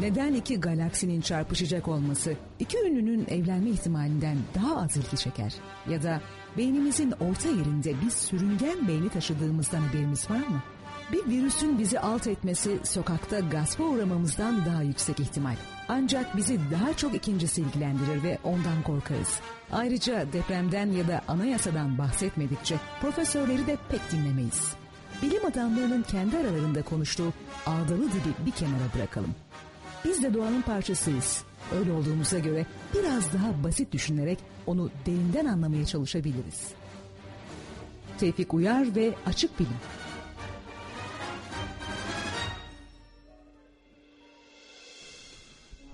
Neden iki galaksinin çarpışacak olması iki ünlünün evlenme ihtimalinden daha az ilgi çeker? Ya da beynimizin orta yerinde bir sürüngen beyni taşıdığımızdan haberimiz var mı? Bir virüsün bizi alt etmesi sokakta gaspa uğramamızdan daha yüksek ihtimal. Ancak bizi daha çok ikincisi ilgilendirir ve ondan korkarız. Ayrıca depremden ya da anayasadan bahsetmedikçe profesörleri de pek dinlemeyiz. Bilim adamlarının kendi aralarında konuştuğu ağdalı dili bir kenara bırakalım. Biz de doğanın parçasıyız. Öyle olduğumuza göre biraz daha basit düşünerek onu derinden anlamaya çalışabiliriz. Tevfik Uyar ve Açık Bilim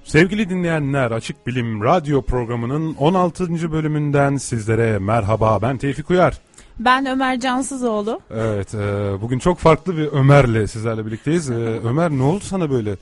Sevgili dinleyenler Açık Bilim Radyo programının 16. bölümünden sizlere merhaba ben Tevfik Uyar. Ben Ömer Cansızoğlu. Evet e, bugün çok farklı bir Ömer'le sizlerle birlikteyiz. E, Ömer ne oldu sana böyle?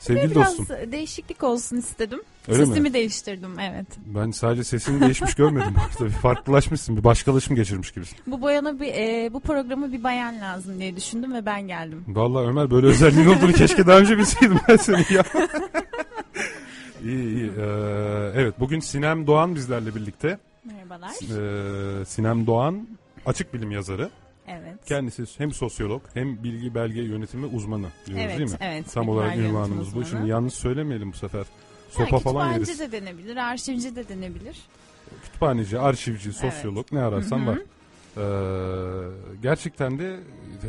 Sevgili biraz dostum. değişiklik olsun istedim. Öyle Sesimi mi? değiştirdim evet. Ben sadece sesini değişmiş görmedim. bu arada. Bir farklılaşmışsın. Bir başkalaşım geçirmiş gibisin. Bu boyana bir e, bu programı bir bayan lazım diye düşündüm ve ben geldim. Vallahi Ömer böyle özelliğin olduğunu keşke daha önce bilseydim ben seni ya. iyi iyi. Ee, evet bugün Sinem Doğan bizlerle birlikte. Merhabalar. Ee, Sinem Doğan açık bilim yazarı. Evet. Kendisi hem sosyolog hem bilgi belge yönetimi uzmanı diyoruz Evet, değil mi? evet. Tam olarak ünvanımız bu. Şimdi yanlış söylemeyelim bu sefer. Ha, Sopa falan kütüphaneci yeriz. de denebilir, arşivci de denebilir. Kütüphaneci, arşivci, sosyolog ne ararsan Hı hı. var. Ee, gerçekten de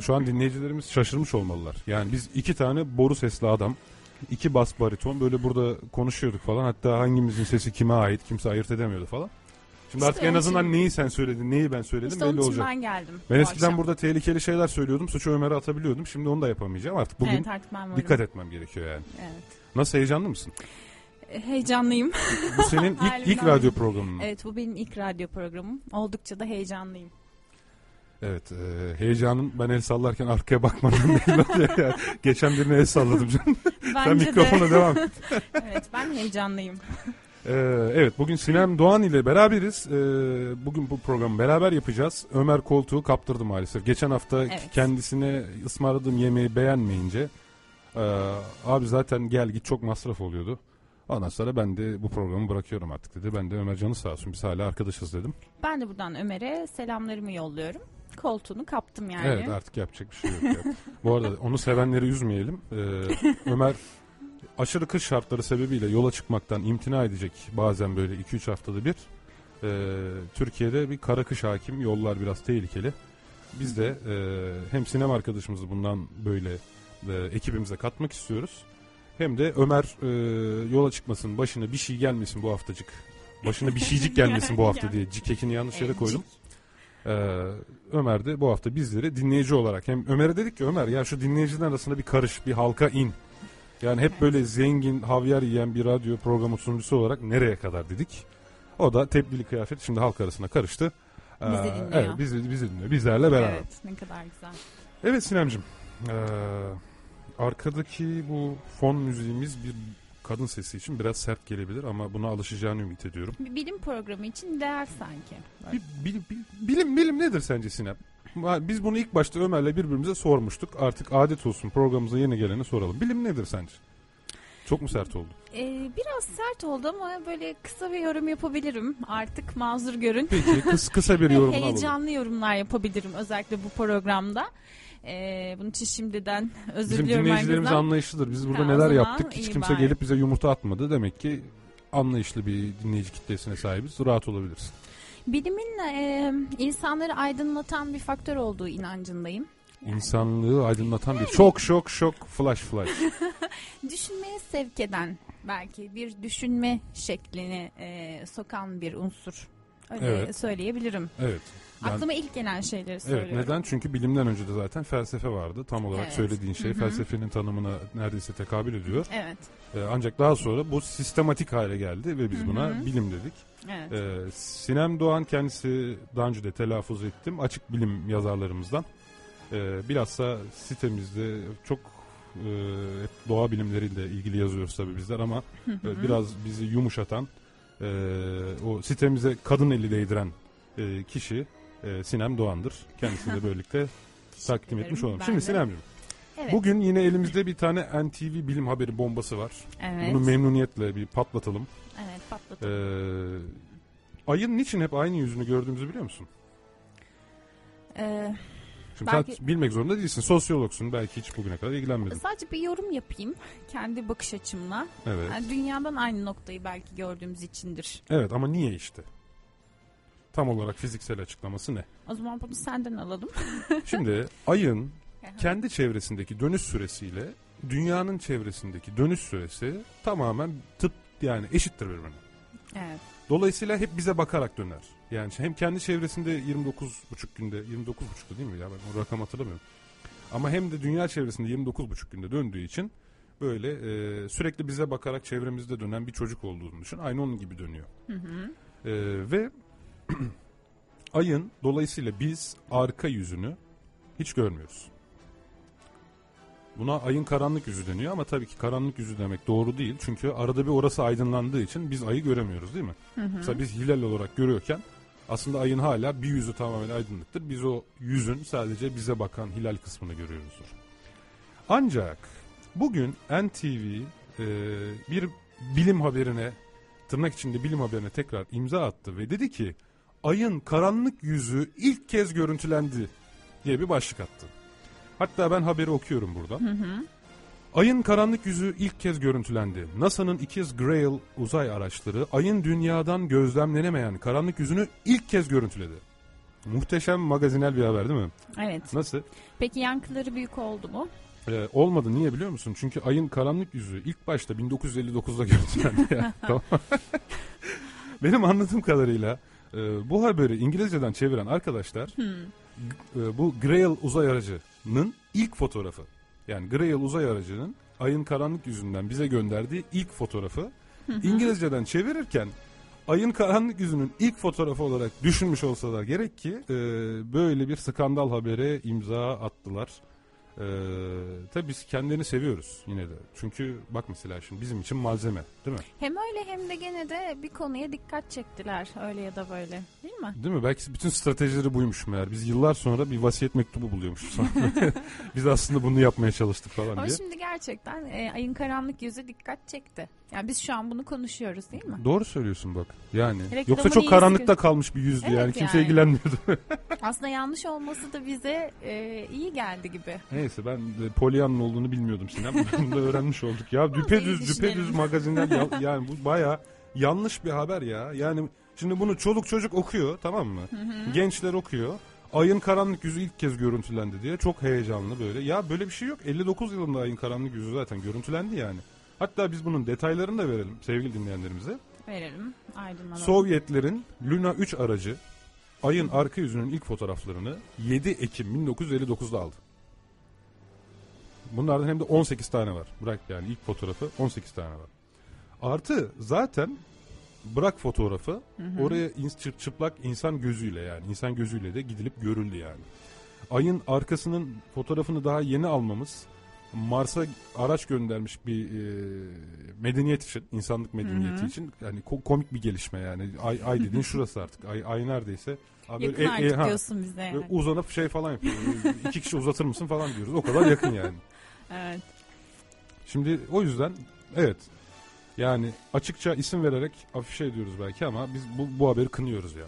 şu an dinleyicilerimiz şaşırmış olmalılar. Yani biz iki tane boru sesli adam, iki bas bariton böyle burada konuşuyorduk falan. Hatta hangimizin sesi kime ait kimse ayırt edemiyordu falan. Şimdi artık en onun azından için- neyi sen söyledin, neyi ben söyledim İşte onun belli için olacak. ben geldim. Ben bu eskiden akşam. burada tehlikeli şeyler söylüyordum. Suçu Ömer'e atabiliyordum. Şimdi onu da yapamayacağım. Artık bugün Evet artık ben varım. dikkat etmem gerekiyor yani. Evet. Nasıl heyecanlı mısın? E, Heyecanlıyım. Bu senin ilk, ilk radyo programın. mı? evet bu benim ilk radyo programım. Oldukça da heyecanlıyım. Evet, e, heyecanın ben el sallarken arkaya bakmadan belli oluyor yani. Geçen birine el salladım canım. Sen mikrofona de. devam et. evet ben heyecanlıyım. E, evet, bugün Sinem Doğan ile beraberiz. E, bugün bu programı beraber yapacağız. Ömer koltuğu kaptırdı maalesef. Geçen hafta Evet. kendisine ısmarladığım yemeği beğenmeyince e, abi zaten gel git çok masraf oluyordu. Ondan sonra ben de bu programı bırakıyorum artık dedi. Ben de Ömer canı sağ olsun biz hala arkadaşız dedim. Ben de buradan Ömer'e selamlarımı yolluyorum. Koltuğunu kaptım yani. Evet artık yapacak bir şey yok. ya. Bu arada onu sevenleri üzmeyelim. Ee, Ömer aşırı kış şartları sebebiyle yola çıkmaktan imtina edecek bazen böyle 2-3 haftada bir. Ee, Türkiye'de bir kara kış hakim yollar biraz tehlikeli. Biz de e, hem sinem arkadaşımızı bundan böyle e, ekibimize katmak istiyoruz. Hem de Ömer e, yola çıkmasın başına bir şey gelmesin bu haftacık. Başına bir şeycik gelmesin bu hafta diye cikekini yanlış yere koydum. Ee, Ömer de bu hafta bizleri dinleyici olarak hem Ömer'e dedik ki Ömer ya şu dinleyiciler arasında bir karış bir halka in. Yani hep böyle zengin havyar yiyen bir radyo programı sunucusu olarak nereye kadar dedik. O da tebdili kıyafet şimdi halk arasına karıştı. Ee, Bizi dinliyor. Evet bizi, bizi dinliyor. Bizlerle beraber. Evet, ne kadar güzel. evet Sinem'cim. Ee, arkadaki bu fon müziğimiz bir kadın sesi için biraz sert gelebilir ama buna alışacağını ümit ediyorum. Bir bilim programı için değer sanki. Bir, bil- bil- bilim bilim nedir sence Sinem? Biz bunu ilk başta Ömer'le birbirimize sormuştuk. Artık adet olsun programımıza yeni gelene soralım. Bilim nedir sence? Çok mu sert oldu? Ee, biraz sert oldu ama böyle kısa bir yorum yapabilirim. Artık mazur görün. Peki kıs, kısa bir yorumunu alalım. Heyecanlı yorumlar yapabilirim özellikle bu programda. Ee, bunun için şimdiden özür Bizim diliyorum dinleyicilerimiz herkesten. anlayışlıdır. Biz burada Ha, neler yaptık hiç kimse bari. gelip bize yumurta atmadı. Demek ki anlayışlı bir dinleyici kitlesine sahibiz. Rahat olabilirsin. Bilimin e, insanları aydınlatan bir faktör olduğu inancındayım. İnsanlığı aydınlatan bir çok şok şok flash flash. Düşünmeye sevk eden belki bir düşünme şeklini e, sokan bir unsur. Öyle Evet. söyleyebilirim. Evet. Yani- Aklıma ilk gelen şeyleri Evet söylüyorum. neden? Çünkü bilimden önce de zaten felsefe vardı. Tam olarak Evet. söylediğin şey Hı hı. felsefenin tanımına neredeyse tekabül ediyor. Evet. Ee, ancak daha sonra bu sistematik hale geldi ve biz buna hı. bilim dedik. Evet. Ee, Sinem Doğan kendisi daha önce de telaffuz ettim. Açık bilim yazarlarımızdan. Ee, bilhassa sitemizde çok e, doğa bilimleriyle ilgili yazıyoruz tabii bizler ama e, biraz bizi yumuşatan e, o sitemize kadın eli değdiren e, kişi e, Sinem Doğan'dır. Kendisini de böylelikle takdim etmiş olalım. Ben Şimdi de. Sinem'ciğim Evet. Bugün yine elimizde bir tane NTV bilim haberi bombası var. evet. Bunu memnuniyetle bir patlatalım. evet patladı. Ee, ayın niçin hep aynı yüzünü gördüğümüzü biliyor musun? Ee, Şimdi Belki- sen bilmek zorunda değilsin. Sosyologsun. Belki hiç bugüne kadar ilgilenmedin. sadece bir yorum yapayım kendi bakış açımla. Evet. Yani dünyadan aynı noktayı belki gördüğümüz içindir. Evet ama niye işte? Tam olarak fiziksel açıklaması ne? O zaman bunu senden alalım. Şimdi ayın kendi çevresindeki dönüş süresiyle dünyanın çevresindeki dönüş süresi tamamen tıp yani eşittir birbirine. Evet. Dolayısıyla hep bize bakarak döner. Yani hem kendi çevresinde 29,5 günde 29,5'da değil mi ya ben o rakam hatırlamıyorum. Ama hem de dünya çevresinde 29,5 günde döndüğü için böyle e, sürekli bize bakarak çevremizde dönen bir çocuk olduğunu düşün. Aynı onun gibi dönüyor. Hı hı. E, ve ayın dolayısıyla biz arka yüzünü hiç görmüyoruz. Buna ayın karanlık yüzü deniyor ama tabii ki karanlık yüzü demek doğru değil. Çünkü arada bir orası aydınlandığı için biz ayı göremiyoruz değil mi? Hı hı. Mesela biz hilal olarak görüyorken aslında ayın hala bir yüzü tamamen aydınlıktır. Biz o yüzün sadece bize bakan hilal kısmını görüyoruzdur. Ancak bugün NTV e, bir bilim haberine tırnak içinde bilim haberine tekrar imza attı ve dedi ki ayın karanlık yüzü ilk kez görüntülendi diye bir başlık attı. Hatta ben haberi okuyorum burada. Hı hı. Ayın karanlık yüzü ilk kez görüntülendi. NASA'nın ikiz Grail uzay araçları ayın dünyadan gözlemlenemeyen karanlık yüzünü ilk kez görüntüledi. Muhteşem magazinel bir haber değil mi? Evet. Nasıl? Peki yankıları büyük oldu mu? Ee, olmadı niye biliyor musun? Çünkü ayın karanlık yüzü ilk başta 1959'da görüntülendi. ya. Tamam. Benim anladığım kadarıyla e, bu haberi İngilizceden çeviren arkadaşlar Hı. e, bu Grail uzay aracının ilk fotoğrafı. Yani Grail uzay aracının ayın karanlık yüzünden bize gönderdiği ilk fotoğrafı İngilizceden çevirirken ayın karanlık yüzünün ilk fotoğrafı olarak düşünmüş olsalar gerek ki e, böyle bir skandal habere imza attılar. E, tabii biz kendini seviyoruz yine de. Çünkü bak mesela şimdi bizim için malzeme değil mi? Hem öyle hem de gene de bir konuya dikkat çektiler öyle ya da böyle? Değil mi? Belki bütün stratejileri buymuş meğer. Biz yıllar sonra bir vasiyet mektubu buluyormuşuz. biz aslında bunu yapmaya çalıştık falan Ama diye. şimdi gerçekten e, ayın karanlık yüzü dikkat çekti. Yani biz şu an bunu konuşuyoruz değil mi? Doğru söylüyorsun bak. Yani Reklamın yoksa çok karanlıkta kötü. kalmış bir yüzdü Evet yani kimse yani. ilgilenmiyordu. Aslında yanlış olması da bize e, iyi geldi gibi. Neyse ben de Pollyanna olduğunu bilmiyordum Sinem. Bunu da öğrenmiş olduk. Ya düpedüz düpedüz ya- yani bu baya yanlış bir haber ya. Yani şimdi bunu çoluk çocuk okuyor tamam mı? Gençler okuyor. Ayın karanlık yüzü ilk kez görüntülendi diye çok heyecanlı böyle. Ya böyle bir şey yok. 59 yılında ayın karanlık yüzü zaten görüntülendi yani. Hatta biz bunun detaylarını da verelim sevgili dinleyenlerimize. Verelim aydınlanalım. Sovyetlerin Luna 3 aracı ayın arka yüzünün ilk fotoğraflarını 7 Ekim 1959'da aldı. Bunlardan hem de 18 tane var. Bırak yani ilk fotoğrafı 18 tane var. Artı zaten bırak fotoğrafı oraya ins- çı- çıplak insan gözüyle yani insan gözüyle de gidilip görüldü yani. Ayın arkasının fotoğrafını daha yeni almamız Mars'a araç göndermiş bir e, medeniyet için, insanlık medeniyeti Hı hı. için yani ko- komik bir gelişme yani. Ay, ay dediğin şurası artık. Ay, ay neredeyse. Abi Yakın böyle artık ha, diyorsun bize yani. uzanıp şey falan yapıyor. İki kişi uzatır mısın falan diyoruz. O kadar yakın yani. Evet. Şimdi o yüzden evet yani açıkça isim vererek afişe ediyoruz belki ama biz bu, bu haberi kınıyoruz ya.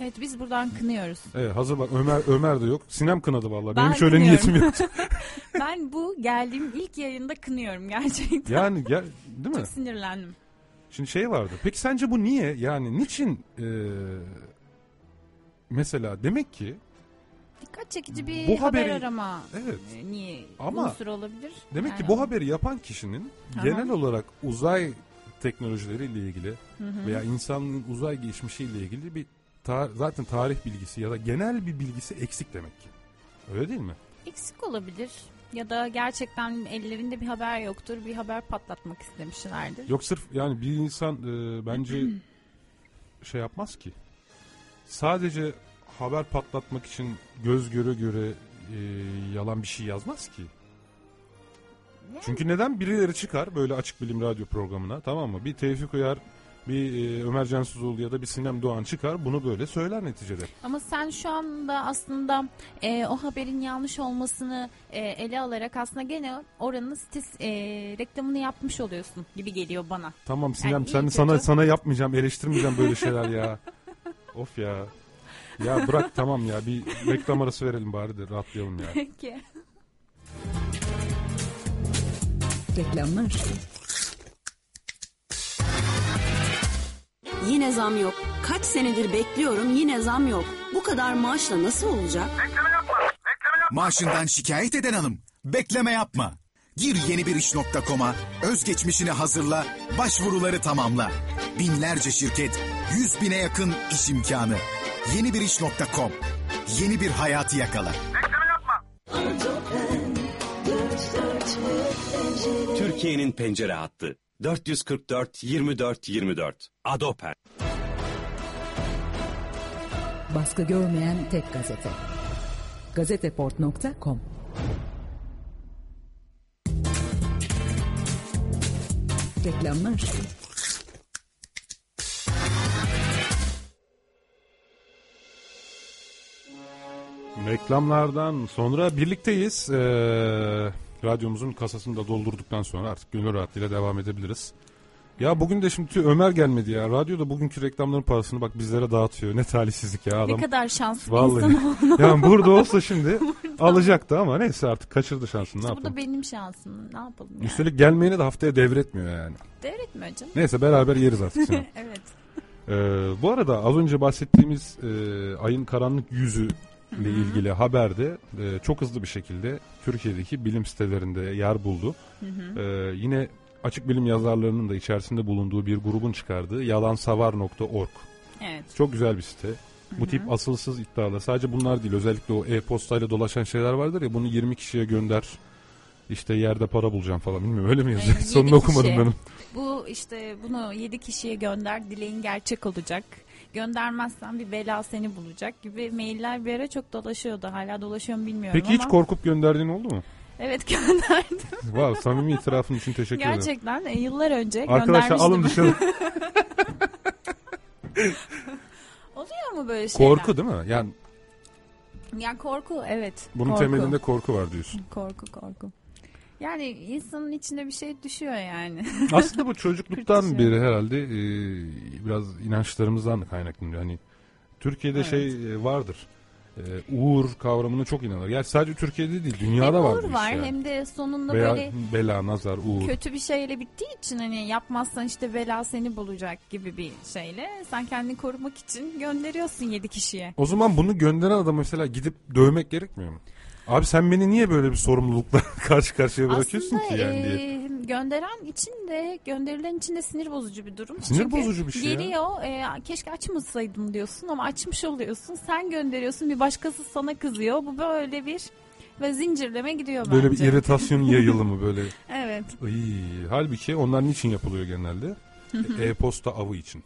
Evet biz buradan kınıyoruz. Evet hazır bak Ömer Ömer de yok. Sinem kınadı vallahi. Ben Benim şöyle kınıyorum. niyetim yoktu. Ben bu geldiğim ilk yayında kınıyorum gerçekten. Yani gel değil mi? Çok sinirlendim. Şimdi şey vardı. Peki sence bu niye? Yani niçin e, mesela demek ki Dikkat çekici bir Bu haber haberi- arama. evet e, Niye Ama unsur olabilir? demek Yani ki bu haberi yapan kişinin Aha. genel olarak uzay teknolojileriyle ilgili veya insanlığın uzay geçmişiyle ilgili bir ta- zaten tarih bilgisi ya da genel bir bilgisi eksik demek ki. Öyle değil mi? Eksik olabilir. Ya da gerçekten ellerinde bir haber yoktur. Bir haber patlatmak istemişlerdir. Yok sırf yani bir insan e, bence şey yapmaz ki. Sadece haber patlatmak için göz göre göre e, yalan bir şey yazmaz ki. Çünkü neden birileri çıkar böyle açık bilim radyo programına tamam mı? Bir Tevfik Uyar bir e, Ömer Cansuzoğlu ya da bir Sinem Doğan çıkar bunu böyle söyler neticede. Ama sen şu anda aslında e, o haberin yanlış olmasını e, ele alarak aslında gene oranın stes, e, reklamını yapmış oluyorsun gibi geliyor bana. Tamam Sinem Yani sen sana sana yapmayacağım, eleştirmeyeceğim böyle şeyler ya. of ya. Ya bırak tamam ya bir reklam arası verelim bari de rahatlayalım ya. Peki. Reklamlar. Yine zam yok. Kaç senedir bekliyorum yine zam yok. Bu kadar maaşla nasıl olacak? Maaşından şikayet eden hanım. Bekleme yapma. Gir yeni bir iş.com'a, özgeçmişini hazırla, başvuruları tamamla. Binlerce şirket, yüz bine yakın iş imkanı. Yeni bir iş.com. Yeni bir hayatı yakala. Türkiye'nin pencere hattı 444 24 24 Adoper. Baskı görmeyen tek gazete. Gazeteport.com Reklamlar. Reklamlardan sonra birlikteyiz. Ee, radyomuzun kasasını da doldurduktan sonra artık gönül rahatlığıyla devam edebiliriz. Ya bugün de şimdi Ömer gelmedi ya. Radyoda bugünkü reklamların parasını bak bizlere dağıtıyor. Ne talihsizlik ya adam. Ne kadar şanslı Vallahi. insan oldu. yani burada olsa şimdi alacaktı ama neyse artık kaçırdı şansını ne İşte bu da yapalım. benim şansım. Ne yapalım yani? Üstelik gelmeyeni de haftaya devretmiyor yani. Devretme canım. Neyse beraber yeriz artık seni. Evet. Ee, bu arada az önce bahsettiğimiz e, ayın karanlık yüzü ile ilgili haberde e, çok hızlı bir şekilde Türkiye'deki bilim sitelerinde yer buldu. Ee, yine açık bilim yazarlarının da içerisinde bulunduğu bir grubun çıkardığı yalansavar.org. Evet. Çok güzel bir site. Bu tip asılsız iddialar sadece bunlar değil özellikle o e-postayla dolaşan şeyler vardır ya bunu 20 kişiye gönder işte yerde para bulacağım falan bilmiyorum öyle mi yazıyor? yedi Sonunu okumadım kişi. benim. Bu işte bunu 7 kişiye gönder dileğin gerçek olacak. Göndermezsen bir bela seni bulacak gibi mailler bir ara çok dolaşıyordu. Hala dolaşıyor mu bilmiyorum Peki hiç ama. korkup gönderdiğin oldu mu? evet gönderdim. Wow, samimi itirafın için teşekkür ederim. Gerçekten e, yıllar önce Arkadaşlar göndermiştim. alın dışarı. Oluyor mu böyle şeyler? korku değil mi? Yani Ya korku evet. bunun korku. temelinde korku var diyorsun. Korku korku. Yani insanın içinde bir şey düşüyor yani. Aslında bu çocukluktan beri herhalde e, biraz inançlarımızdan da kaynaklanıyor. Hani Türkiye'de Evet. şey e, vardır. E, uğur kavramına çok inanır. Yani sadece Türkiye'de değil hem dünyada var uğur var yani. hem de sonunda Veya böyle bela, nazar, uğur. kötü bir şeyle bittiği için hani yapmazsan işte bela seni bulacak gibi bir şeyle sen kendini korumak için gönderiyorsun 7 kişiye. O zaman bunu gönderen adam mesela gidip dövmek gerekmiyor mu? Abi sen beni niye böyle bir sorumlulukla karşı karşıya bırakıyorsun Aslında ki yani diye. e, gönderen için de gönderilen için de sinir bozucu bir durum. Sinir Çünkü bozucu bir şey ya. Geliyor e, keşke açmasaydım diyorsun ama açmış oluyorsun. Sen gönderiyorsun bir başkası sana kızıyor. Bu böyle bir ve zincirleme gidiyor Böyle bir bence. irritasyon yayılımı böyle. Evet. Iy, halbuki onlar niçin yapılıyor genelde? E-posta avı için.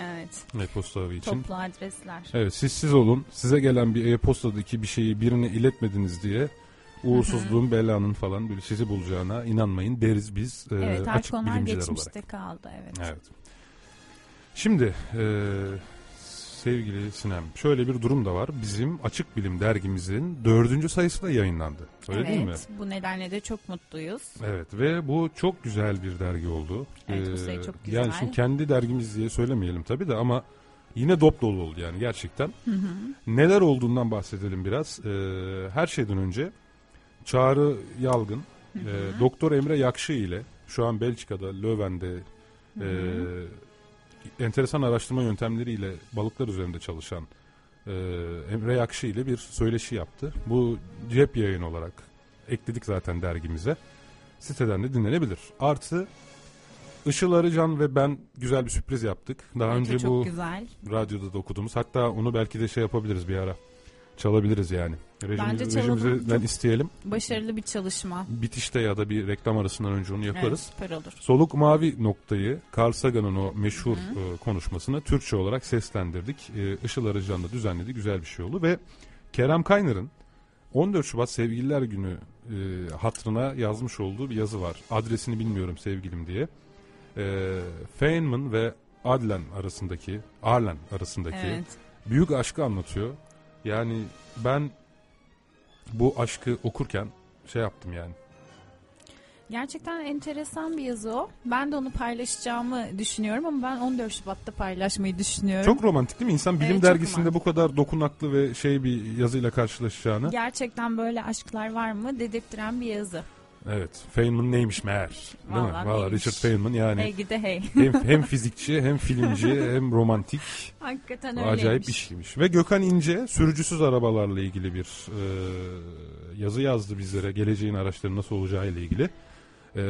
Evet. E-posta için. Toplu adresler. Evet siz siz olun. Size gelen bir e-postadaki bir şeyi birine iletmediniz diye uğursuzluğun belanın falan böyle sizi bulacağına inanmayın deriz biz e, evet açık artık onlar bilimciler geçmişte olarak. kaldı. Evet. Evet. Şimdi e, sevgili Sinem şöyle bir durum da var. Bizim Açık Bilim dergimizin dördüncü sayısı da yayınlandı. Öyle evet, değil mi? Bu nedenle de çok mutluyuz. Evet ve bu çok güzel bir dergi oldu. Evet, bu Ee, sayı çok Yani güzel. şimdi kendi dergimiz diye söylemeyelim tabii de ama yine dop dolu oldu yani gerçekten. Neler olduğundan bahsedelim biraz. Ee, her şeyden önce Çağrı Yalgın, e, Doktor Emre Yakşı ile şu an Belçika'da Löwen'de e, enteresan araştırma yöntemleriyle balıklar üzerinde çalışan e, Emre Yakşı ile bir söyleşi yaptı. Bu cep yayın olarak ekledik zaten dergimize. Siteden de dinlenebilir. Artı Işıl Arıcan ve ben güzel bir sürpriz yaptık. Daha Evet, önce bu güzel. radyoda da okuduğumuz. Hatta onu belki de şey yapabiliriz bir ara. Çalabiliriz yani. Rejimiz, Bence rejimizden isteyelim. Başarılı bir çalışma. Bitişte ya da bir reklam arasından önce onu yaparız. Evet, süper olur. Soluk Mavi noktayı Carl Sagan'ın o meşhur e, konuşmasını Türkçe olarak seslendirdik. E, Işıl Arıcan da düzenledi. Güzel bir şey oldu ve Kerem Kaynar'ın 14 Şubat Sevgililer Günü e, hatırına yazmış olduğu bir yazı var. Adresini bilmiyorum sevgilim diye. E, Feynman ve Adlen arasındaki, Arlen arasındaki Evet. büyük aşkı anlatıyor. Yani ben bu aşkı okurken şey yaptım yani. Gerçekten enteresan bir yazı o. Ben de onu paylaşacağımı düşünüyorum ama ben 14 Şubat'ta paylaşmayı düşünüyorum. Çok romantik değil mi? İnsan bilim Evet, dergisinde romantik. bu kadar dokunaklı ve şey bir yazıyla karşılaşacağını. Gerçekten böyle aşklar var mı dedirttiren bir yazı. Evet. Feynman neymiş meğer. Değil mi? Vallahi Valla neymiş. Richard Feynman yani Hey gide hey. hem, hem fizikçi hem filmci hem romantik Hakikaten öyleymiş. acayip bir şeymiş. Ve Gökhan İnce sürücüsüz arabalarla ilgili bir e, yazı yazdı bizlere. Geleceğin araçları nasıl olacağı ile ilgili. E,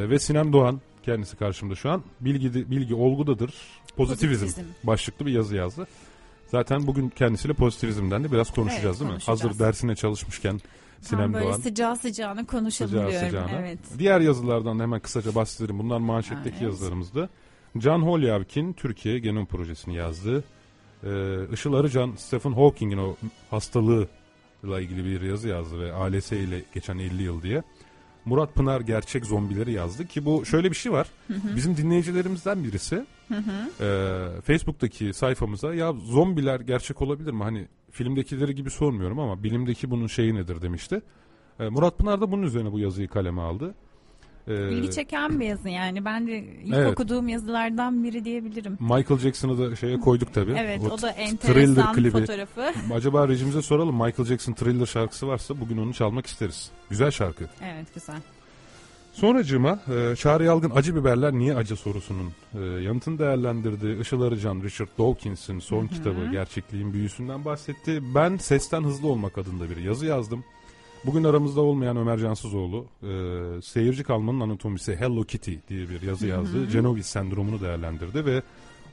ve Sinem Doğan kendisi karşımda şu an. Bilgi, bilgi olgudadır. Pozitivizm, Pozitivizm. başlıklı bir yazı yazdı. Zaten bugün kendisiyle pozitivizmden de biraz konuşacağız Evet, değil mi? konuşacağız. Hazır dersine çalışmışken Tam Sinem böyle Doğan. sıcağı sıcağına konuşalım Sıcağı diyorum. sıcağına. Evet. Diğer yazılardan da hemen kısaca bahsedelim. Bunlar manşetteki Evet. yazılarımızdı. Can Holyavk'in Türkiye Genom Projesi'ni yazdı. Ee, Işıl Arıcan, Stephen Hawking'in o hastalığıyla ilgili bir yazı yazdı ve ALS ile geçen 50 yıl diye. Murat Pınar gerçek zombileri yazdı ki bu şöyle bir şey var. Bizim dinleyicilerimizden birisi e, Facebook'taki sayfamıza ya zombiler gerçek olabilir mi? Hani filmdekileri gibi sormuyorum ama bilimdeki bunun şeyi nedir demişti. E, Murat Pınar da bunun üzerine bu yazıyı kaleme aldı. E, İlgi çeken bir yazı yani. Ben de ilk Evet. okuduğum yazılardan biri diyebilirim. Michael Jackson'ı da şeye koyduk tabii. Evet O o da Thriller enteresan klibi. fotoğrafı. Acaba rejimize soralım Michael Jackson Thriller şarkısı varsa bugün onu çalmak isteriz. Güzel şarkı. Evet güzel. Sonracığıma e, Çağrı Yalgın acı biberler niye acı sorusunun e, yanıtını değerlendirdi. Işıl Arıcan, Richard Dawkins'in son kitabı Gerçekliğin Büyüsünden bahsetti. Ben Sesten Hızlı Olmak adında bir yazı yazdım. Bugün aramızda olmayan Ömer Cansızoğlu e, seyirci kalmanın anatomisi Hello Kitty diye bir yazı yazdı. Genovis sendromunu değerlendirdi ve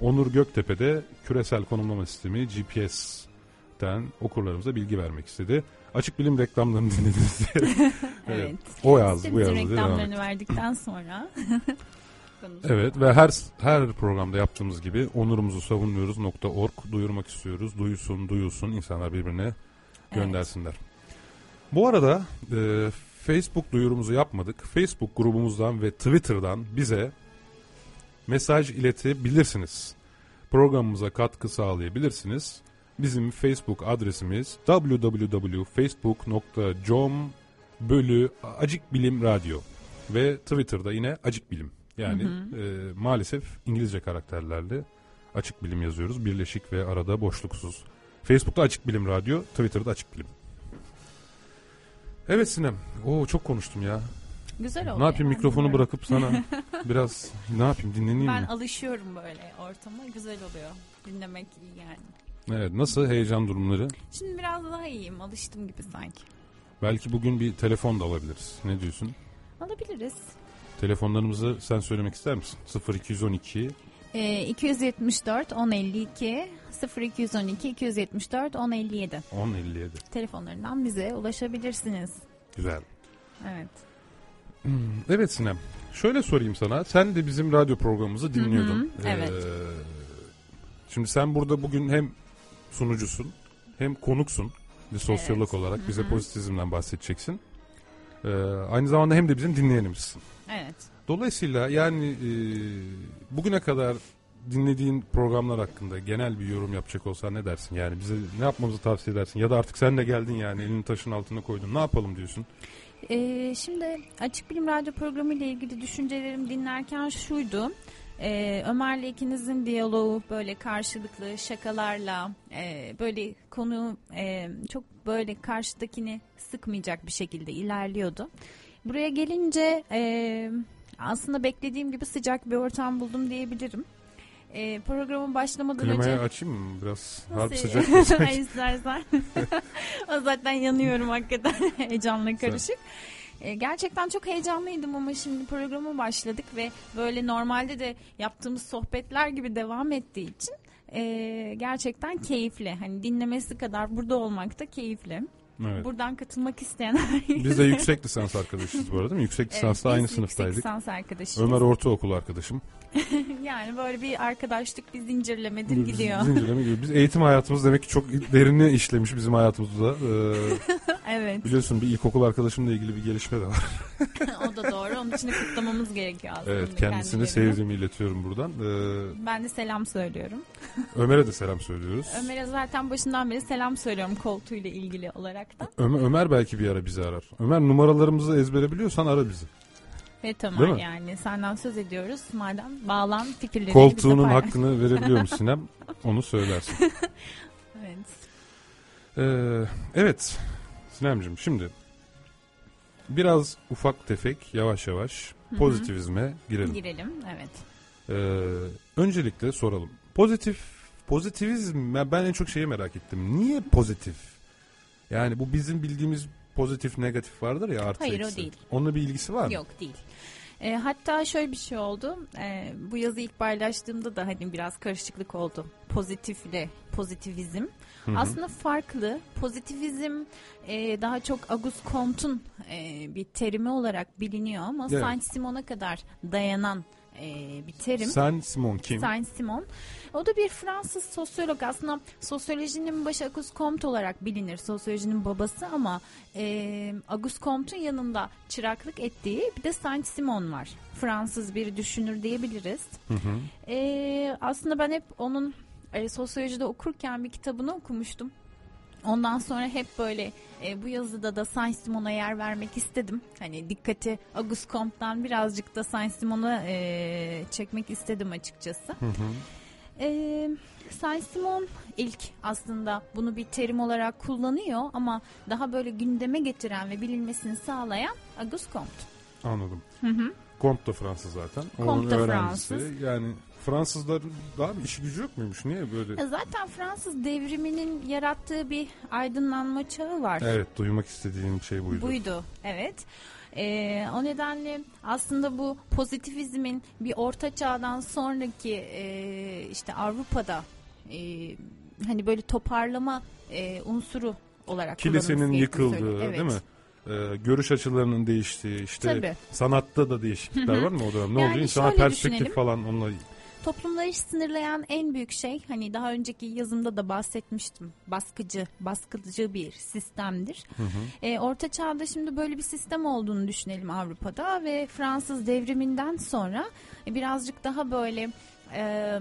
Onur Göktepe'de küresel konumlama sistemi GPS'ten okurlarımıza bilgi vermek istedi. Açık bilim reklamlarını dinlediniz diye. Evet. O yazdı, bu yazdı. reklamlarını verdikten sonra Evet ve her her programda yaptığımız gibi onurumuzu savunuyoruz.org duyurmak istiyoruz. Duyulsun, duyulsun insanlar birbirine göndersinler. Bu arada e, Facebook duyurumuzu yapmadık. Facebook grubumuzdan ve Twitter'dan bize mesaj iletebilirsiniz. Programımıza katkı sağlayabilirsiniz. Bizim Facebook adresimiz www.facebook.com bölü Acık Bilim Radyo ve Twitter'da yine Acık Bilim. Yani e, maalesef İngilizce karakterlerle Açık Bilim yazıyoruz. Birleşik ve arada boşluksuz. Facebook'ta Açık Bilim Radyo, Twitter'da Açık Bilim. Evet Sinem. Oo çok konuştum ya. güzel oldu. ne yapayım yani, mikrofonu bilmiyorum. bırakıp sana biraz ne yapayım dinleneyim Ben mi? alışıyorum böyle ortama. Güzel oluyor. Dinlemek iyi yani. Evet nasıl heyecan durumları? Şimdi biraz daha iyiyim. Alıştım gibi sanki. Belki bugün bir telefon da alabiliriz. Ne diyorsun? Alabiliriz. Telefonlarımızı sen söylemek ister misin? 0212 Ee, 274 1052 0212 274 1057 1057. telefonlarından bize ulaşabilirsiniz. Güzel. Evet. Evet Sinem. Şöyle sorayım sana. Sen de bizim radyo programımızı dinliyordun. Hı hı, evet. Ee, şimdi sen burada bugün hem sunucusun hem konuksun. Bir sosyolog Evet. olarak bize pozitivizmden bahsedeceksin. Ee, aynı zamanda hem de bizim dinleyenimizsin. Evet. Dolayısıyla yani e, bugüne kadar dinlediğin programlar hakkında genel bir yorum yapacak olsan ne dersin? Yani bize ne yapmamızı tavsiye edersin? Ya da artık sen de geldin yani elini taşın altına koydun. Ne yapalım diyorsun? Ee, şimdi Açık Bilim Radyo programı ile ilgili düşüncelerim dinlerken şuydu. Ee, Ömer'le ikinizin diyaloğu böyle karşılıklı şakalarla e, böyle konu e, çok böyle karşıdakini sıkmayacak bir şekilde ilerliyordu. Buraya gelince e, aslında beklediğim gibi sıcak bir ortam buldum diyebilirim. E, programın başlamadan Klimayı önce... açayım mı? Biraz Nasıl? harbi sıcak? Ay, istersen. o zaten yanıyorum hakikaten heyecanla karışık. E, gerçekten çok heyecanlıydım ama şimdi programa başladık ve böyle normalde de yaptığımız sohbetler gibi devam ettiği için e, gerçekten keyifli. Hani dinlemesi kadar burada olmak da keyifli. Evet. Buradan katılmak isteyen Biz de yüksek lisans arkadaşıyız bu arada değil mi? Yüksek lisansla Evet, aynı sınıftaydık. Yüksek lisans arkadaşıyız. Ömer ortaokul arkadaşım. yani böyle bir arkadaşlık bir zincirlemedir gidiyor. Zincirleme gibi. Biz eğitim hayatımız demek ki çok derinine işlemiş bizim hayatımızda. Ee, Evet. Biliyorsun bir ilkokul arkadaşımla ilgili bir gelişme de var. o da doğru. Onun için de kutlamamız gerekiyor aslında. Evet kendisini kendilerini. sevdiğimi iletiyorum buradan. Ee, Ben de selam söylüyorum. Ömer'e de selam söylüyoruz. Ömer'e zaten başından beri selam söylüyorum koltuğuyla ilgili olarak da. Ömer, Ömer belki bir ara bizi arar. Ömer numaralarımızı ezbere biliyorsan ara bizi. Ömer mi? yani senden söz ediyoruz. Madem bağlan fikirlerini Koltuğunun hakkını verebiliyor musun Sinem? Onu söylersin. Evet. Ee, evet Sinemciğim şimdi biraz ufak tefek yavaş yavaş pozitivizme girelim. Girelim evet. Ee, öncelikle soralım. Pozitif pozitivizm ben en çok şeyi merak ettim. Niye pozitif? Yani bu bizim bildiğimiz pozitif negatif vardır ya artı Hayır, o eksi. değil. Onunla bir ilgisi var mı? Yok değil. E, hatta şöyle bir şey oldu. E, bu yazı ilk paylaştığımda da hani biraz karışıklık oldu. Pozitifle pozitivizm. Aslında farklı. Pozitivizm e, daha çok Auguste Comte'un e, bir terimi olarak biliniyor ama Evet. Saint-Simon'a kadar dayanan e, bir terim. Sen Simon kim? Saint-Simon. O da bir Fransız sosyolog. Aslında sosyolojinin başı Auguste Comte olarak bilinir. Sosyolojinin babası ama e, Auguste Comte'un yanında çıraklık ettiği bir de Saint-Simon var. Fransız bir düşünür diyebiliriz. E, aslında ben hep onun e, sosyolojide okurken bir kitabını okumuştum. Ondan sonra hep böyle e, bu yazıda da Saint-Simon'a yer vermek istedim. Hani dikkati Auguste Comte'dan birazcık da Saint-Simon'a e, çekmek istedim açıkçası. E, Saint-Simon ilk aslında bunu bir terim olarak kullanıyor ama daha böyle gündeme getiren ve bilinmesini sağlayan Auguste Comte. Anladım. Comte da Fransız zaten. Comte da öğrencisi. Fransız. Yani Fransızların daha bir işi gücü yok muymuş? Niye böyle? E, Zaten Fransız devriminin yarattığı bir aydınlanma çağı var. Evet duymak istediğim şey buydu. Buydu, evet. Ee, o nedenle aslında bu pozitivizmin bir orta çağdan sonraki e, işte Avrupa'da e, hani böyle toparlama e, unsuru olarak Kilisenin yıkıldığı. Evet. değil mi? Ee, görüş açılarının değiştiği işte Tabii. sanatta da değişiklikler var mı o dönem? Ne Yani oluyor? Şöyle perspektif düşünelim. falan onunla Toplumları sınırlayan en büyük şey hani daha önceki yazımda da bahsetmiştim. Baskıcı, baskıcı bir sistemdir. E, Orta Çağ'da şimdi böyle bir sistem olduğunu düşünelim Avrupa'da ve Fransız devriminden sonra e, birazcık daha böyle e,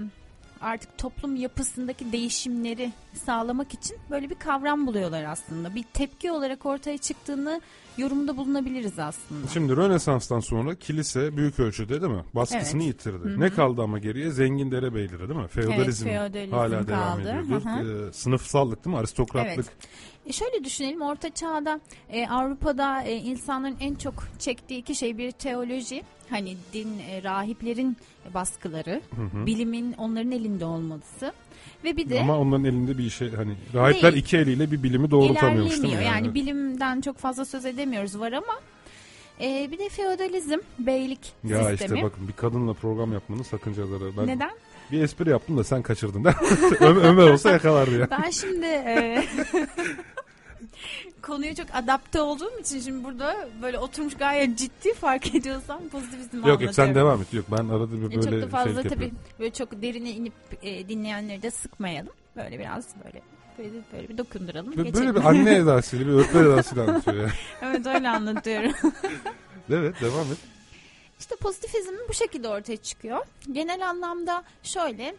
artık toplum yapısındaki değişimleri sağlamak için böyle bir kavram buluyorlar aslında. Bir tepki olarak ortaya çıktığını yorumda bulunabiliriz aslında. Şimdi Rönesans'tan sonra kilise büyük ölçüde değil mi? Baskısını Evet. yitirdi. Ne kaldı ama geriye? Zengin derebeyleri değil mi? Feodalizm, feodalizm hala devam kaldı. ediyordu. Hı hı. Ee, sınıfsallık değil mi? Aristokratlık. Evet. E şöyle düşünelim Orta Çağ'da e, Avrupa'da e, insanların en çok çektiği iki şey bir teoloji hani din e, rahiplerin baskıları bilimin onların elinde olması ve bir de Ama onların elinde bir şey hani rahipler Değil. iki eliyle bir bilimi doğrultamıyormuş değil mi? ilerlemiyor. Yani bilimden çok fazla söz edemiyoruz var ama e, bir de feodalizm beylik ya sistemi. işte bakın bir kadınla program yapmanın sakıncaları. Ben Neden? bir espri yaptım da sen kaçırdın. Ömer olsa yakalardı ya. Ben şimdi e, konuya çok adapte olduğum için şimdi burada böyle oturmuş gayet ciddi fark ediyorsam pozitivizmi Yok yok sen anlatıyorum. devam et. Yok ben arada bir E, böyle çok da fazla şey tabii böyle çok derine inip e, dinleyenleri de sıkmayalım. Böyle biraz böyle böyle, böyle bir dokunduralım. Böyle geçelim. bir anne edasıyla bir öğretmen edasıyla anlatıyor ya. evet öyle anlatıyorum. Evet devam et. İşte pozitivizm bu şekilde ortaya çıkıyor. Genel anlamda şöyle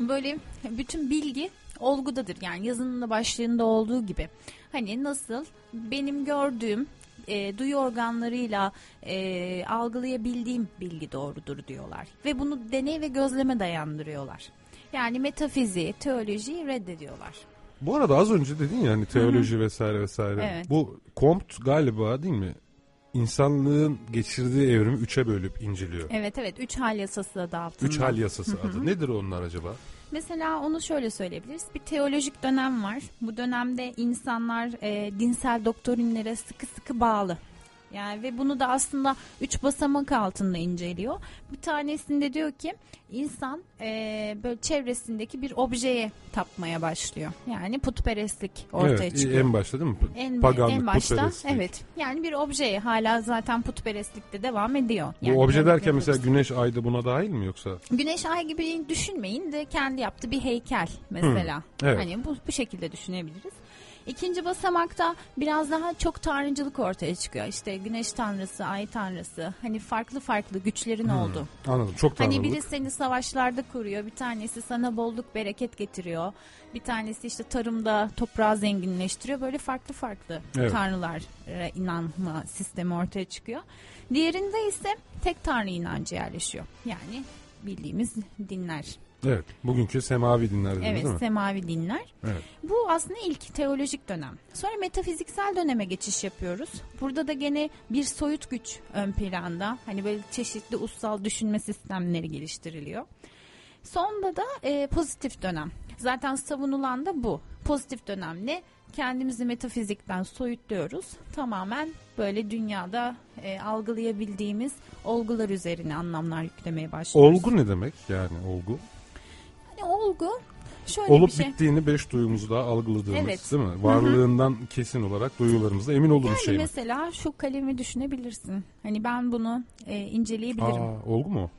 böyle bütün bilgi olgudadır. Yani yazının da başlığında olduğu gibi. Hani nasıl benim gördüğüm e, duyu organlarıyla e, algılayabildiğim bilgi doğrudur diyorlar. Ve bunu deney ve gözleme dayandırıyorlar. Yani metafiziği, teolojiyi reddediyorlar. Bu arada az önce dedin ya hani teoloji vesaire vesaire. Evet. Bu Comte galiba değil mi? İnsanlığın geçirdiği evrimi üçe bölüp inceliyor. Evet evet üç hal yasası adı altında. Üç hal yasası adı. Nedir onlar acaba? Mesela onu şöyle söyleyebiliriz. Bir teolojik dönem var. Bu dönemde insanlar e, dinsel doktrinlere sıkı sıkı bağlı. Yani ve bunu da aslında üç basamak altında inceliyor. Bir tanesinde diyor ki insan e, böyle çevresindeki bir objeye tapmaya başlıyor. Yani putperestlik ortaya evet, çıkıyor. en başta değil mi? En, Paganlık, en başta evet. Yani bir objeye hala zaten putperestlikte devam ediyor. Bu Yani obje böyle derken mesela güneş ay da buna dahil mi yoksa? Güneş ay gibi düşünmeyin de kendi yaptığı bir heykel mesela. evet. Hani bu bu şekilde düşünebiliriz. İkinci basamakta biraz daha çok tanrıcılık ortaya çıkıyor. İşte güneş tanrısı, ay tanrısı. Hani farklı farklı güçlerin oldu. Anladım. Çok tanrılık. Hani biri seni savaşlarda kuruyor, bir tanesi sana bolluk bereket getiriyor. Bir tanesi işte tarımda toprağı zenginleştiriyor. Böyle farklı farklı Evet. tanrılara inanma sistemi ortaya çıkıyor. Diğerinde ise tek tanrı inancı yerleşiyor. Yani bildiğimiz dinler. Evet. Bugünkü semavi dinler Evet, değil mi? semavi dinler. Evet. Bu aslında ilk teolojik dönem. Sonra metafiziksel döneme geçiş yapıyoruz. Burada da gene bir soyut güç ön planda. Hani böyle çeşitli ussal düşünme sistemleri geliştiriliyor. Sonda da e, pozitif dönem. Zaten savunulan da bu. Pozitif dönemle kendimizi metafizikten soyutluyoruz. Tamamen böyle dünyada e, algılayabildiğimiz olgular üzerine anlamlar yüklemeye başlıyoruz. Olgu ne demek yani olgu? Olgu şöyle Olup bir şey. bittiğini beş duyumuzda algıladığımız Evet. değil mi? Varlığından kesin olarak duyularımızda emin olduğumuz Yani şey mi? mesela şu kalemi düşünebilirsin. Hani ben bunu e, inceleyebilirim. Aa, olgu mu?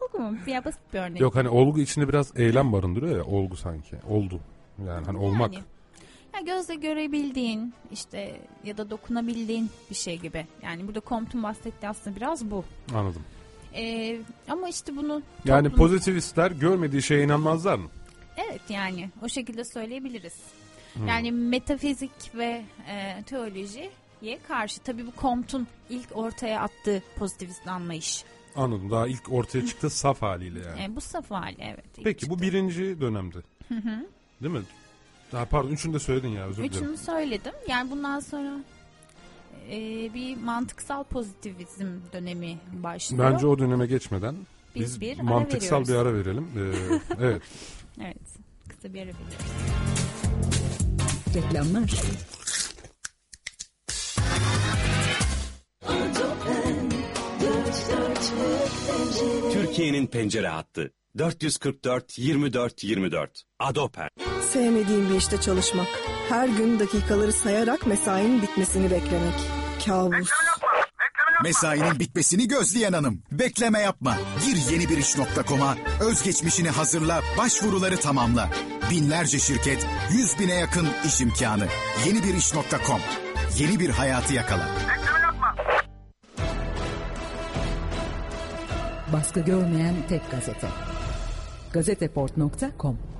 Olgu mu? Ya basit bir örnek. Yok hani olgu içinde biraz eylem barındırıyor ya olgu sanki. Oldu. Yani hani olmak. Yani, ya gözle görebildiğin işte ya da dokunabildiğin bir şey gibi. Yani burada Comte'un bahsettiği aslında biraz bu. Anladım. E, ama işte bunu Yani toplum- pozitivistler görmediği şeye inanmazlar mı? Evet yani o şekilde söyleyebiliriz. Hmm. Yani metafizik ve e, teolojiye karşı tabii bu Comte'un ilk ortaya attığı pozitivist anlayış. Anladım. Daha ilk ortaya çıktı saf haliyle yani. E, bu saf hali evet. Peki bu çıktı. birinci dönemde. Değil mi? Ha, pardon üçünü de söyledin ya özür dilerim. Üçünü söyledim. Yani bundan sonra e, bir mantıksal pozitivizm dönemi başlıyor. Bence o döneme geçmeden Biz biz, bir ara mantıksal veriyoruz. bir ara verelim. Ee, evet. Evet. Kısa bir ara veriyoruz. Reklamlar. Türkiye'nin pencere hattı. 444 24 24. Adoper. Sevmediğim bir işte çalışmak. Her gün dakikaları sayarak mesainin bitmesini beklemek. Kabus. Mesainin bitmesini gözleyen hanım. Bekleme yapma. Gir yeni bir iş.com'a. Özgeçmişini hazırla, başvuruları tamamla. Binlerce şirket, yüz bine yakın iş imkanı. Yeni bir iş.com. Yeni bir hayatı yakala. Baskı görmeyen tek gazete. Gazeteport.com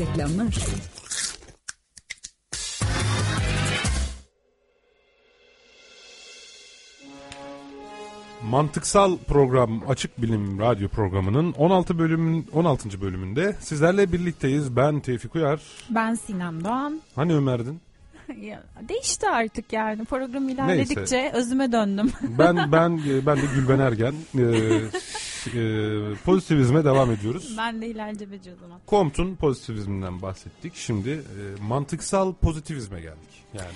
Reklamlar. Mantıksal program Açık Bilim Radyo programının 16 bölümün 16. bölümünde sizlerle birlikteyiz. Ben Tevfik Uyar. Ben Sinem Doğan. Hani Ömer'din? Değişti artık yani program ilerledikçe Neyse. özüme döndüm. Ben ben e, ben de Gülben Ergen. Ee, e, pozitivizme devam ediyoruz. ben de Hilal Cebeci o zaman. Comte'un pozitivizminden bahsettik. Şimdi e, mantıksal pozitivizme geldik. Yani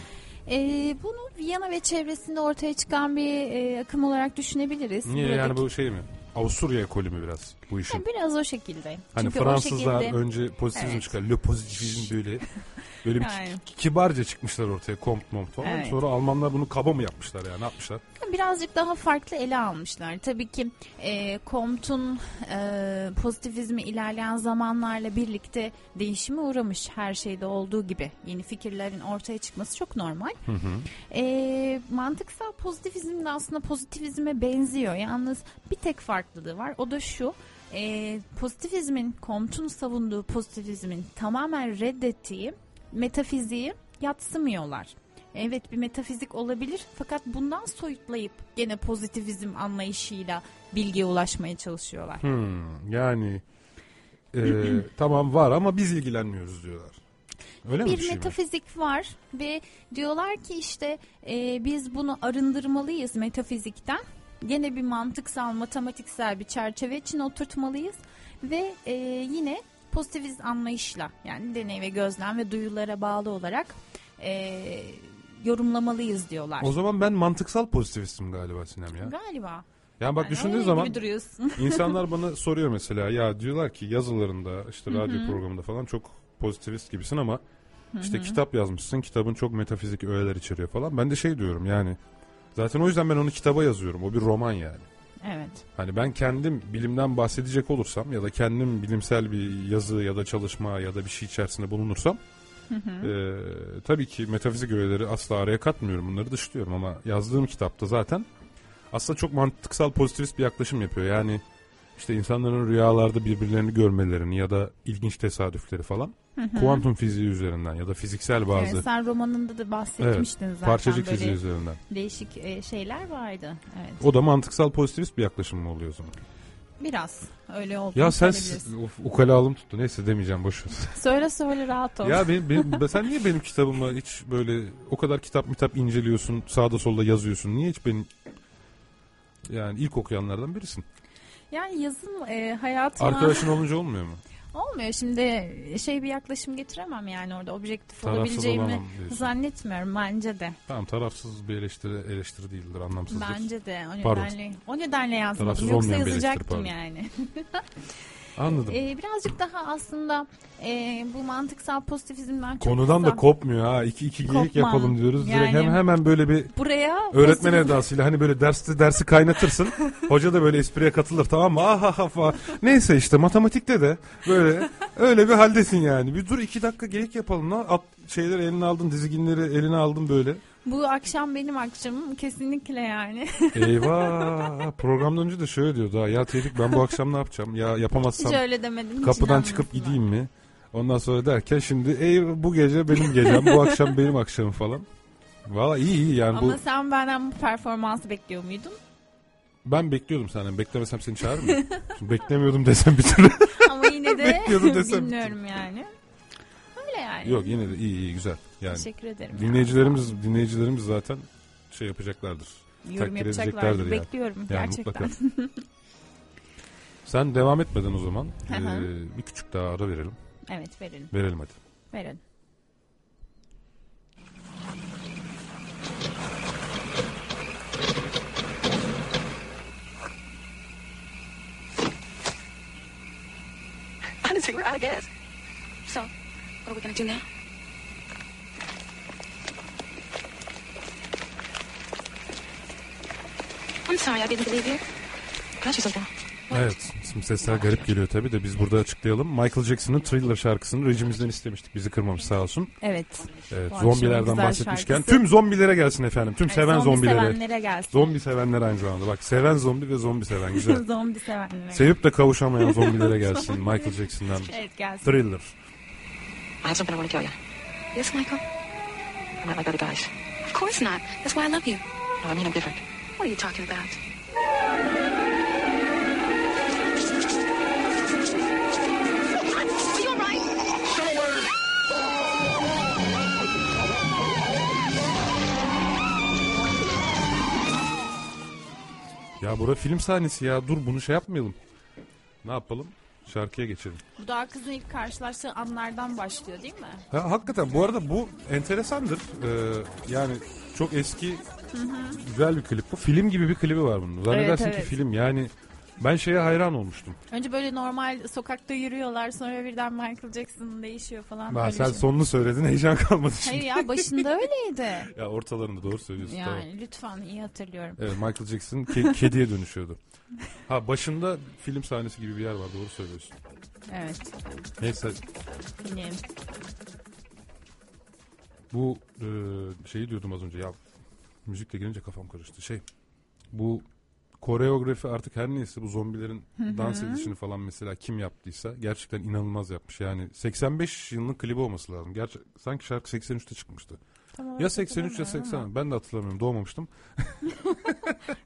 Ee, bunu Viyana ve çevresinde ortaya çıkan bir e, akım olarak düşünebiliriz. niye Buradaki- yani bu şey mi? Avusturya ekolü mü biraz bu işin? Ha, biraz o şekilde. Hani Çünkü Fransızlar şekilde önce pozitivizm Evet. çıkar. Le pozitivizm böyle böyle bir Yani. ki- kibarca çıkmışlar ortaya. Comte Mont falan. Evet. Sonra Almanlar bunu kaba mı yapmışlar yani? Ne yapmışlar? birazcık daha farklı ele almışlar. Tabii ki e, Comte'un e, pozitivizmi ilerleyen zamanlarla birlikte değişime uğramış her şeyde olduğu gibi. Yeni fikirlerin ortaya çıkması çok normal. E, mantıksal pozitivizm de aslında pozitivizme benziyor. Yalnız bir tek farklılığı var. O da şu. E, pozitivizmin, Comte'un savunduğu pozitivizmin tamamen reddettiği metafiziği yatsımıyorlar. Evet bir metafizik olabilir fakat bundan soyutlayıp gene pozitivizm anlayışıyla bilgiye ulaşmaya çalışıyorlar. Hmm, yani e, tamam var ama biz ilgilenmiyoruz diyorlar. Öyle bir bir şey mi? metafizik var ve diyorlar ki işte e, biz bunu arındırmalıyız metafizikten. Gene bir mantıksal, matematiksel bir çerçeve için oturtmalıyız ve e, yine pozitivist anlayışla yani deney ve gözlem ve duyulara bağlı olarak e, yorumlamalıyız diyorlar. O zaman ben mantıksal pozitivistim galiba Sinem ya. Galiba. Yani bak Yani düşündüğün zaman insanlar bana soruyor mesela ya diyorlar ki yazılarında işte radyo programında falan çok pozitivist gibisin ama işte kitap yazmışsın kitabın çok metafizik öğeler içeriyor falan. Ben de şey diyorum yani zaten o yüzden ben onu kitaba yazıyorum o bir roman yani. Evet. Hani ben kendim bilimden bahsedecek olursam ya da kendim bilimsel bir yazı ya da çalışma ya da bir şey içerisinde bulunursam e, tabii ki metafizik öğeleri asla araya katmıyorum. Bunları dışlıyorum ama yazdığım kitapta zaten aslında çok mantıksal pozitivist bir yaklaşım yapıyor. Yani işte insanların rüyalarda birbirlerini görmelerini ya da ilginç tesadüfleri falan kuantum fiziği üzerinden ya da fiziksel bazı Evet, sen romanında da bahsetmiştin zaten. parçacık böyle fiziği üzerinden. Değişik e, şeyler vardı. Evet. O da mantıksal pozitivist bir yaklaşım mı oluyor o zaman? Biraz öyle oldu. Ya sen of, ukalalım tuttu. Neyse demeyeceğim boş ver. Söyle söyle rahat ol. ya benim, benim, sen niye benim kitabıma hiç böyle o kadar kitap mitap inceliyorsun, sağda solda yazıyorsun. Niye hiç benim yani ilk okuyanlardan birisin. Yani yazın e, hayatıma Arkadaşın olunca olmuyor mu? Olmuyor. Şimdi şey bir yaklaşım getiremem yani orada objektif Tarafsız olabileceğimi zannetmiyorum bence de. Tamam tarafsız bir eleştiri eleştiri değildir, anlamsızdır. Bence de o Pardon. nedenle o nedenle yazmadım. Tarafsız Yoksa yazacaktım pardon. yani. Anladım. Ee, birazcık daha aslında e, bu mantıksal pozitivizmden Konudan da kopmuyor ha. İki iki geyik Kopma. yapalım diyoruz. Direkt Yani- hemen, böyle bir buraya öğretmen pozitif- edasıyla hani böyle derste dersi kaynatırsın. Hoca da böyle espriye katılır tamam mı? Ah ah ah falan. Neyse işte matematikte de böyle öyle bir haldesin yani. Bir dur iki dakika geyik yapalım lan. At, şeyleri eline aldın dizginleri eline aldın böyle. Bu akşam benim akşamım kesinlikle yani. Eyvah programdan önce de şöyle diyordu ha. Ya Tevfik ben bu akşam ne yapacağım? Ya yapamazsam Hiç öyle demedim. hiç kapıdan çıkıp gideyim mi? Ondan sonra derken şimdi ey bu gece benim gecem bu akşam benim akşamım falan. Valla iyi iyi yani bu Ama sen benden bu performansı bekliyor muydun? ben bekliyordum senden beklemesem seni çağırır mıyım? Şimdi beklemiyordum desem bir türlü. Ama yine de Bekliyordum desem. bilmiyorum yani. Öyle yani. Yok yine de iyi iyi güzel. Yani Teşekkür ederim. dinleyicilerimiz dinleyicilerimiz zaten şey yapacaklardır. ya. yorum takdir yapacaklardı. edeceklerdir yani. Bekliyorum Yani gerçekten. Sen devam etmeden o zaman eee, bir küçük daha ara verelim. Evet verelim. Verelim hadi. Verelim. Honestly, we're out of gas. So, what are we gonna do now? I'm sorry I didn't believe you. Something. Evet. Şimdi sesler garip geliyor tabii de biz burada açıklayalım. Michael Jackson'ın Thriller şarkısını rejimizden istemiştik. Bizi kırmamış sağ olsun. Evet. Evet, Bu zombilerden güzel bahsetmişken şarkısı. tüm zombilere gelsin efendim. Tüm seven zombi zombilere. sevenlere gelsin. Zombi sevenler aynı zamanda. Bak seven zombi ve zombi seven güzel. zombi sevenlere. Sevip de kavuşamayan zombilere gelsin. Michael Jackson'dan evet gelsin. Thriller. I have something I want to tell you. Yes, Michael? I'm not like other guys. Of course not. That's why I love you. No, I mean I'm different. What are you talking about? Are you all right? Ya bura film sahnesi ya. Dur bunu şey yapmayalım. Ne yapalım? Şarkıya geçelim. Bu daha kızın ilk karşılaştığı anlardan başlıyor değil mi? Ha, hakikaten bu arada bu enteresandır. Ee, yani çok eski güzel bir klip bu. Film gibi bir klibi var bunun. Zannedersin Evet, ki film yani ben şeye hayran olmuştum. Önce böyle normal sokakta yürüyorlar sonra birden Michael Jackson değişiyor falan. Ha, sen şey. sonunu söyledin heyecan kalmadı şimdi. Hayır ya başında öyleydi. Ya ortalarında doğru söylüyorsun tamam. Yani lütfen iyi hatırlıyorum. Evet Michael Jackson ke- kediye dönüşüyordu. Ha başında film sahnesi gibi bir yer var doğru söylüyorsun. Evet. Neyse Dinleyelim. bu e, şeyi diyordum az önce ya müzikle gelince kafam karıştı. Şey bu koreografi artık her neyse bu zombilerin dans edişini falan mesela kim yaptıysa gerçekten inanılmaz yapmış. Yani 85 yılının klibi olması lazım. Gerçi sanki şarkı 83'te çıkmıştı. Tam olarak Ya 83 ya hatırlamıyorum 80 ama. ben de hatırlamıyorum doğmamıştım.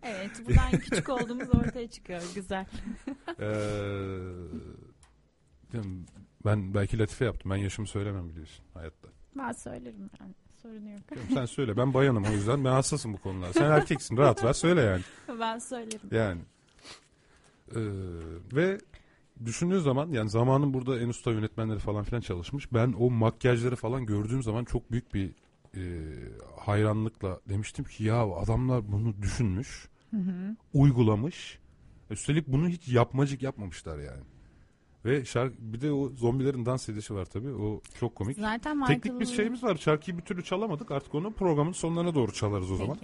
Evet buradan küçük olduğumuz ortaya çıkıyor. Güzel. Ee, ben belki latife yaptım. Ben yaşımı söylemem biliyorsun hayatta. Ben söylerim yani. Sorun yok. Tamam, Sen söyle. Ben bayanım o yüzden. Ben hassasım bu konularda. Sen erkeksin. Rahat ver. Söyle yani. ben söylerim. Yani. Ee, ve düşündüğün zaman yani zamanın burada en usta yönetmenleri falan filan çalışmış. Ben o makyajları falan gördüğüm zaman çok büyük bir e, hayranlıkla demiştim ki ya adamlar bunu düşünmüş, uygulamış. Üstelik bunu hiç yapmacık yapmamışlar yani. Ve şarkı bir de o zombilerin dans edişi var tabii. O çok komik. Zaten Michael... Teknik bir şeyimiz var. Şarkıyı bir türlü çalamadık. Artık onu programın sonlarına doğru çalarız o Peki. zaman.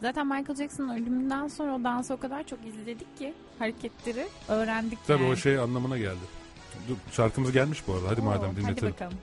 Zaten Michael Jackson'ın ölümünden sonra o dansı o kadar çok izledik ki hareketleri öğrendik Tabii yani. o şey anlamına geldi. Dur, şarkımız gelmiş bu arada. Hadi Oo, madem dinletelim. Hadi bakalım.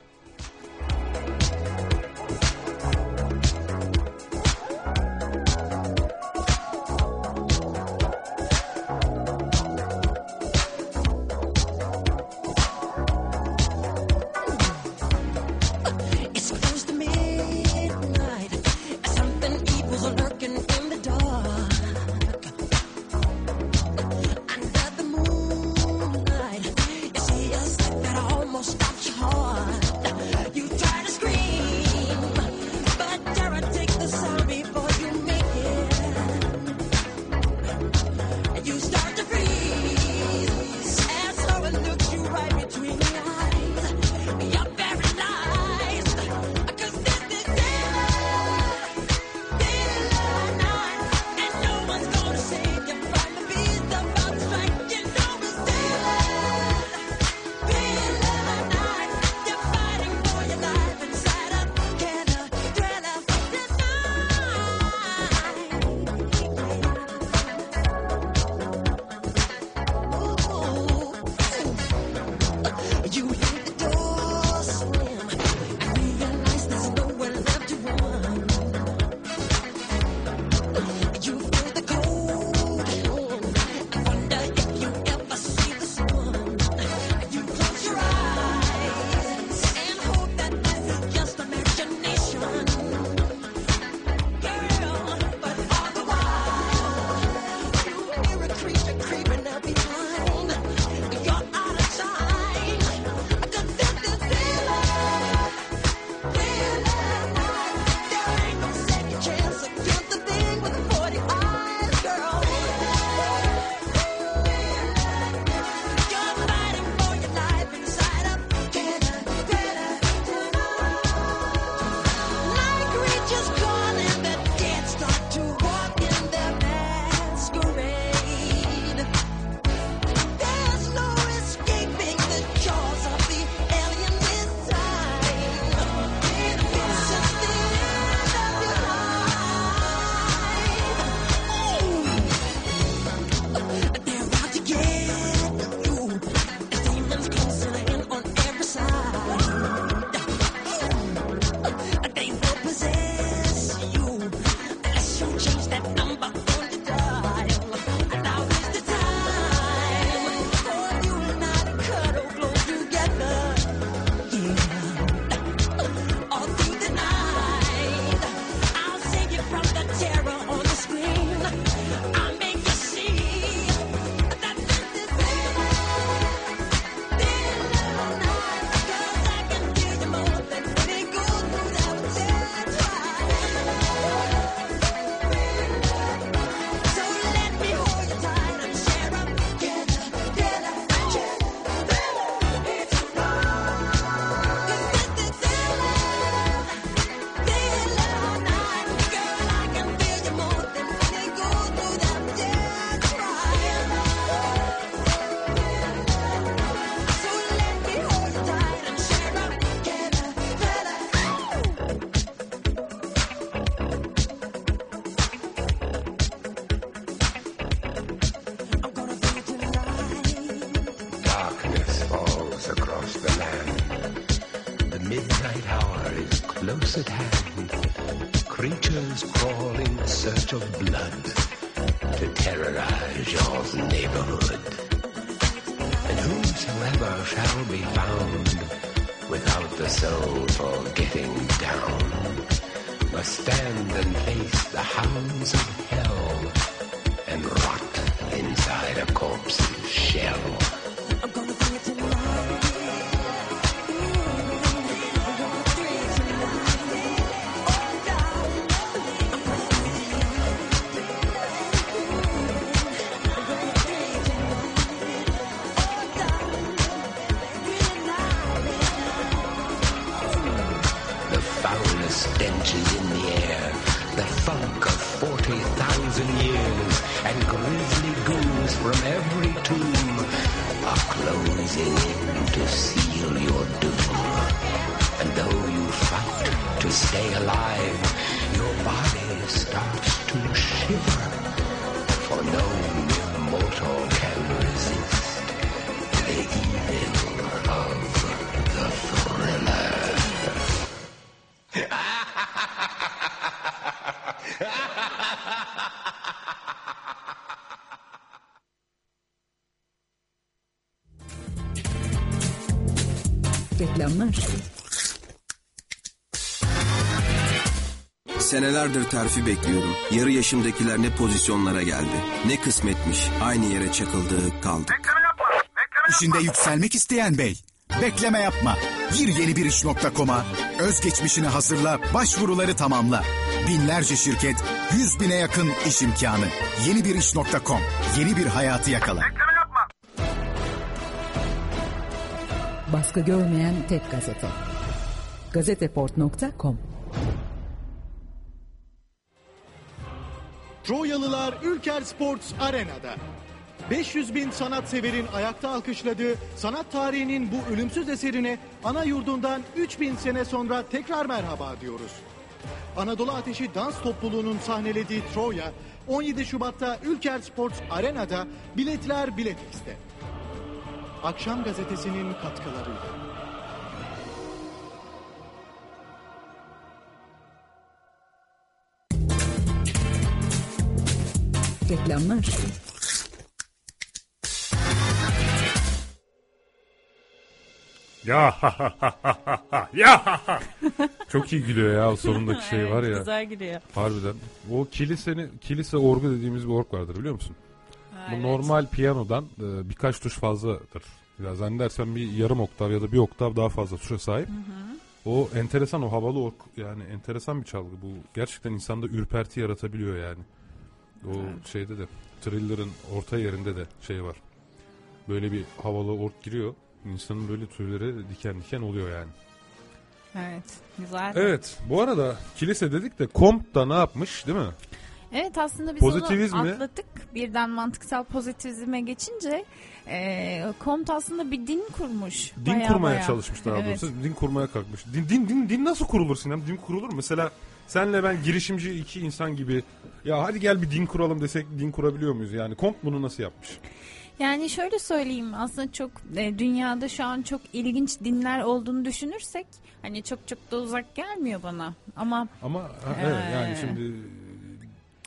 benches in the air, the funk of 40,000 years, and grisly goons from every tomb are closing in to seal your doom. And though you fight to stay alive, your body starts to shiver. Reklamlar. Senelerdir terfi bekliyordum. Yarı yaşımdakiler ne pozisyonlara geldi. Ne kısmetmiş. Aynı yere çakıldı kaldı. İşinde yükselmek isteyen bey. Bekleme yapma. Gir yeni bir iş.com'a. Özgeçmişini hazırla, başvuruları tamamla. Binlerce şirket, yüz bine yakın iş imkanı. Yeni bir iş.com. Yeni bir hayatı yakala. Baskı görmeyen tek gazete. Gazeteport.com Troyalılar Ülker Sports Arena'da. 500 bin sanatseverin ayakta alkışladığı sanat tarihinin bu ölümsüz eserine ana yurdundan 3000 sene sonra tekrar merhaba diyoruz. Anadolu Ateşi Dans Topluluğu'nun sahnelediği Troya 17 Şubat'ta Ülker Sports Arena'da biletler Bilet X'te. Akşam gazetesinin katkılarıyla. Reklamlar. Ya ya Çok iyi gülüyor ya o sonundaki şey var ya. Güzel gülüyor. Harbiden. O kiliseni, kilise orgu dediğimiz bir org vardır biliyor musun? Ha, Bu evet. normal piyanodan e, birkaç tuş fazladır. Ya zannedersem bir yarım oktav ya da bir oktav daha fazla tuşa sahip. O enteresan o havalı org yani enteresan bir çalgı. Bu gerçekten insanda ürperti yaratabiliyor yani. O şeyde de Thriller'ın orta yerinde de şey var. Böyle bir havalı org giriyor. İnsanın böyle tüyleri diken diken oluyor yani. Evet. Güzel. Evet bu arada kilise dedik de Comte da ne yapmış değil mi? Evet aslında biz Pozitivizmi- onu atladık. Birden mantıksal pozitivizme geçince e, Comte aslında bir din kurmuş. Din Baya kurmaya baya. çalışmış daha Evet. doğrusu. Din kurmaya kalkmış. Din, din, din, din nasıl kurulur Sinem? Din kurulur mu? Mesela senle ben girişimci iki insan gibi ya hadi gel bir din kuralım desek din kurabiliyor muyuz? Yani Comte bunu nasıl yapmış? Yani şöyle söyleyeyim aslında çok e, dünyada şu an çok ilginç dinler olduğunu düşünürsek hani çok çok da uzak gelmiyor bana. Ama Ama ha, evet, yani Ee. şimdi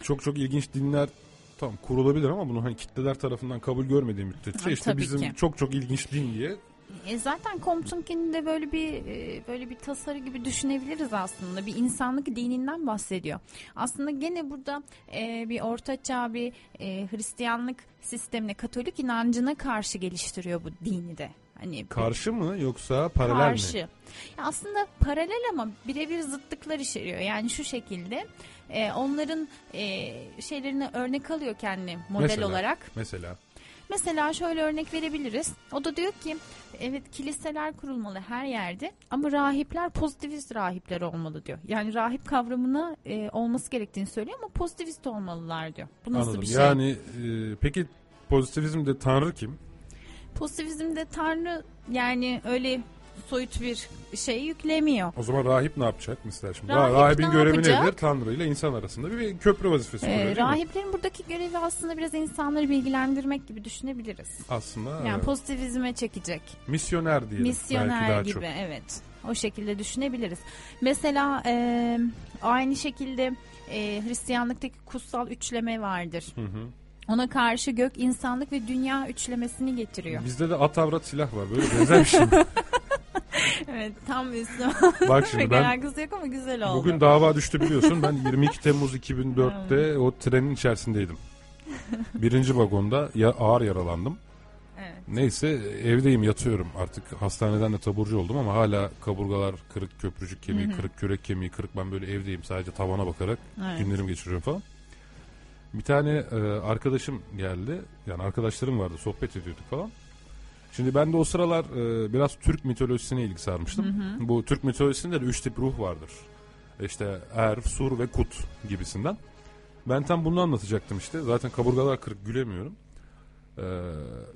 çok çok ilginç dinler tam kurulabilir ama bunu hani kitleler tarafından kabul görmediği müddetçe Ha, işte bizim ki. çok çok ilginç din diye E zaten Comte'unkini de böyle bir e, böyle bir tasarı gibi düşünebiliriz aslında. Bir insanlık dininden bahsediyor. Aslında gene burada e, bir ortaçağ bir e, Hristiyanlık sistemine, Katolik inancına karşı geliştiriyor bu dini de. Hani karşı mı yoksa paralel karşı. mi? Ya aslında paralel ama birebir zıtlıklar içeriyor. Yani şu şekilde e, onların e, şeylerini örnek alıyor kendi model Mesela, olarak. Mesela Mesela şöyle örnek verebiliriz. O da diyor ki evet kiliseler kurulmalı her yerde ama rahipler pozitivist rahipler olmalı diyor. Yani rahip kavramına e, olması gerektiğini söylüyor ama pozitivist olmalılar diyor. Bu nasıl anladım. bir şey? Yani e, peki pozitivizmde tanrı kim? Pozitivizmde Tanrı yani öyle soyut bir şey yüklemiyor. O zaman rahip ne yapacak mesela şimdi? Rahip Rahibin ne görevi yapacak? nedir? Tanrı ile insan arasında bir, bir köprü vazifesi Ee, görüyor değil mi? rahiplerin buradaki görevi aslında biraz insanları bilgilendirmek gibi düşünebiliriz. Aslında Yani evet. pozitivizme çekecek. misyoner diyelim. Misyoner daha gibi çok. evet. O şekilde düşünebiliriz. Mesela e, aynı şekilde e, Hristiyanlıktaki kutsal üçleme vardır. Hı hı. Ona karşı gök, insanlık ve dünya üçlemesini getiriyor. Bizde de at avrat silah var. Böyle benzer bir şey. evet tam Müslüman. Bak şimdi ben- alakası yok ama güzel oldu. Bugün dava düştü biliyorsun. Ben 22 Temmuz 2004'te o trenin içerisindeydim. Birinci vagonda ya, ağır yaralandım. Evet. Neyse evdeyim yatıyorum. Artık hastaneden de taburcu oldum ama hala kaburgalar kırık, köprücük kemiği, Hı hı. kırık kürek kemiği, kırık. Ben böyle evdeyim sadece tavana bakarak Evet. günlerimi geçiriyorum falan. Bir tane e, arkadaşım geldi. Yani arkadaşlarım vardı sohbet ediyorduk falan. Şimdi ben de o sıralar e, biraz Türk mitolojisine ilgi sarmıştım. Hı hı. Bu Türk mitolojisinde de üç tip ruh vardır. İşte Er, Sur ve Kut gibisinden. Ben tam bunu anlatacaktım işte. Zaten kaburgalar kırık gülemiyorum. Ee,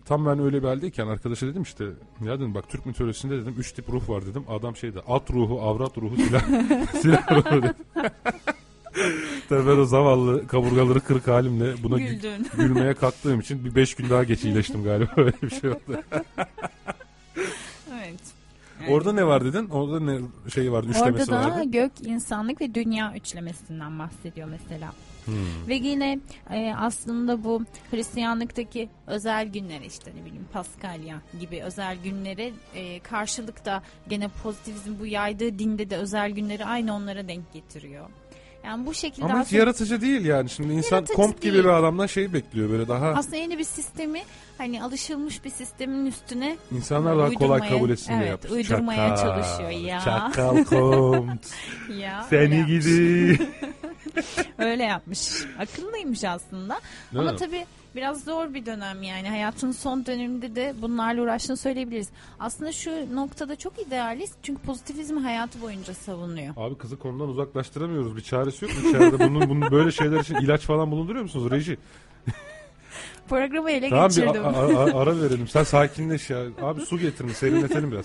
tam ben öyle bir haldeyken arkadaşa dedim işte ya dedim bak Türk mitolojisinde dedim üç tip ruh var dedim. Adam şeyde at ruhu, avrat ruhu, silah, silah ruhu dedi. Tabii ben o zavallı kaburgaları kırık halimle buna gü- Güldün. gülmeye kalktığım için bir beş gün daha geç iyileştim galiba. Öyle bir şey oldu. Evet. Orada ne var dedin? Orada ne şey vardı? Orada Üçlemesi da vardı. gök, insanlık ve dünya üçlemesinden bahsediyor mesela. Hmm. Ve yine e, aslında bu Hristiyanlıktaki özel günlere işte ne bileyim Paskalya gibi özel günlere e, karşılık da gene pozitivizm bu yaydığı dinde de özel günleri aynı onlara denk getiriyor. Yani bu şekilde Ama hiç aslında, yaratıcı değil yani. Şimdi insan Yaratıcı komp gibi değil. bir adamdan şey bekliyor böyle daha aslında yeni bir sistemi hani alışılmış bir sistemin üstüne insanlar daha kolay uydurmaya- kabul etsin diye evet, yapmış. uydurmaya çalışıyor ya. Çakal komp. Ya, öyle Seni yapmış. gidi. Öyle yapmış. Akıllıymış aslında. Ama tabii biraz zor bir dönem yani. Hayatın son döneminde de bunlarla uğraştığını söyleyebiliriz. Aslında şu noktada çok idealist. Çünkü pozitivizmi hayatı boyunca savunuyor. Abi kızı konudan uzaklaştıramıyoruz. Bir çaresi yok mu içeride? Bunun, bunun böyle şeyler için ilaç falan bulunduruyor musunuz reji? Programı ele Tamam bir geçirdim. a- a- a- ara verelim. Sen sakinleş ya. Abi su getirin serinletelim biraz.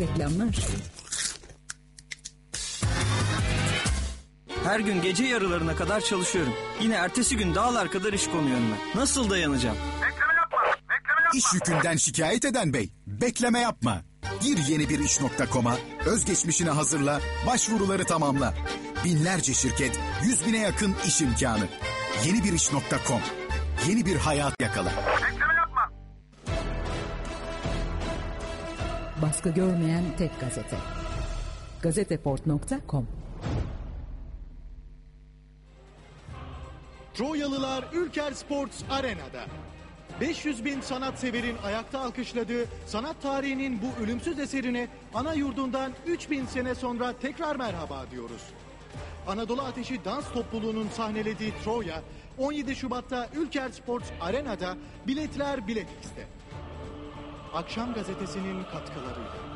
Reklamlar. Her gün gece yarılarına kadar çalışıyorum. Yine ertesi gün dağlar kadar iş konuyor önüme. Nasıl dayanacağım? İş yükünden şikayet eden bey, bekleme yapma. Gir yeni bir iş.com'a, özgeçmişini hazırla, başvuruları tamamla. Binlerce şirket, yüz bine yakın iş imkanı. Yeni bir iş.com, yeni bir hayat yakala. Baskı görmeyen tek gazete. Gazeteport.com Troyalılar Ülker Sports Arena'da. 500 bin sanatseverin ayakta alkışladığı sanat tarihinin bu ölümsüz eserine ana yurdundan 3000 sene sonra tekrar merhaba diyoruz. Anadolu Ateşi Dans Topluluğu'nun sahnelediği Troya 17 Şubat'ta Ülker Sports Arena'da biletler Bilet X'te. Akşam gazetesinin katkılarıyla.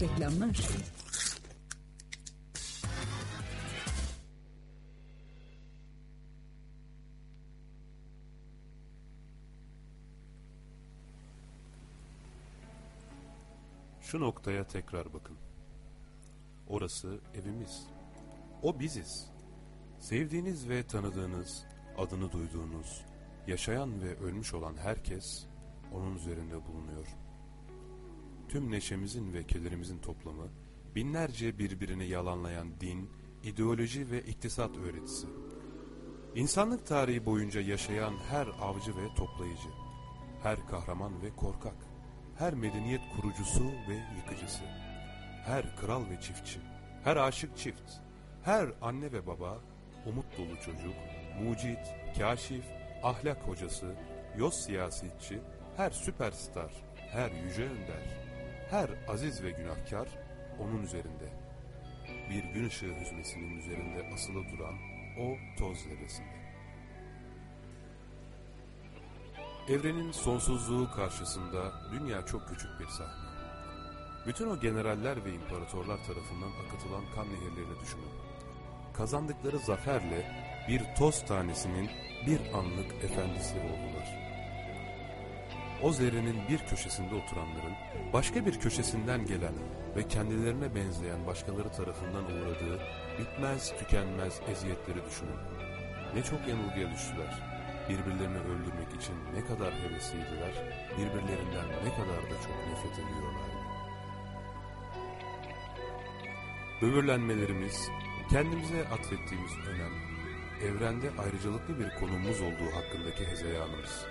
Reklamlar. Şu noktaya tekrar bakın. Orası evimiz. O biziz. Sevdiğiniz ve tanıdığınız, adını duyduğunuz, yaşayan ve ölmüş olan herkes onun üzerinde bulunuyor. Tüm neşemizin ve kederimizin toplamı, binlerce birbirini yalanlayan din, ideoloji ve iktisat öğretisi. İnsanlık tarihi boyunca yaşayan her avcı ve toplayıcı, her kahraman ve korkak, her medeniyet kurucusu ve yıkıcısı, her kral ve çiftçi, her aşık çift, her anne ve baba, umut dolu çocuk, mucit, kaşif, ahlak hocası, yoz siyasetçi, her süperstar, her yüce önder, her aziz ve günahkar onun üzerinde. Bir gün ışığı hüzmesinin üzerinde asılı duran o toz zerresinde. Evrenin sonsuzluğu karşısında dünya çok küçük bir sahne. Bütün o generaller ve imparatorlar tarafından akıtılan kan nehirlerini düşünün. Kazandıkları zaferle bir toz tanesinin bir anlık efendisi oldular. O zerrenin bir köşesinde oturanların başka bir köşesinden gelen ve kendilerine benzeyen başkaları tarafından uğradığı bitmez tükenmez eziyetleri düşünün. Ne çok yanılgıya düştüler. Birbirlerini öldürmek için ne kadar hevesliydiler, birbirlerinden ne kadar da çok nefret ediyorlardı. Böbürlenmelerimiz, kendimize atfettiğimiz önem, evrende ayrıcalıklı bir konumumuz olduğu hakkındaki hezeyanımız.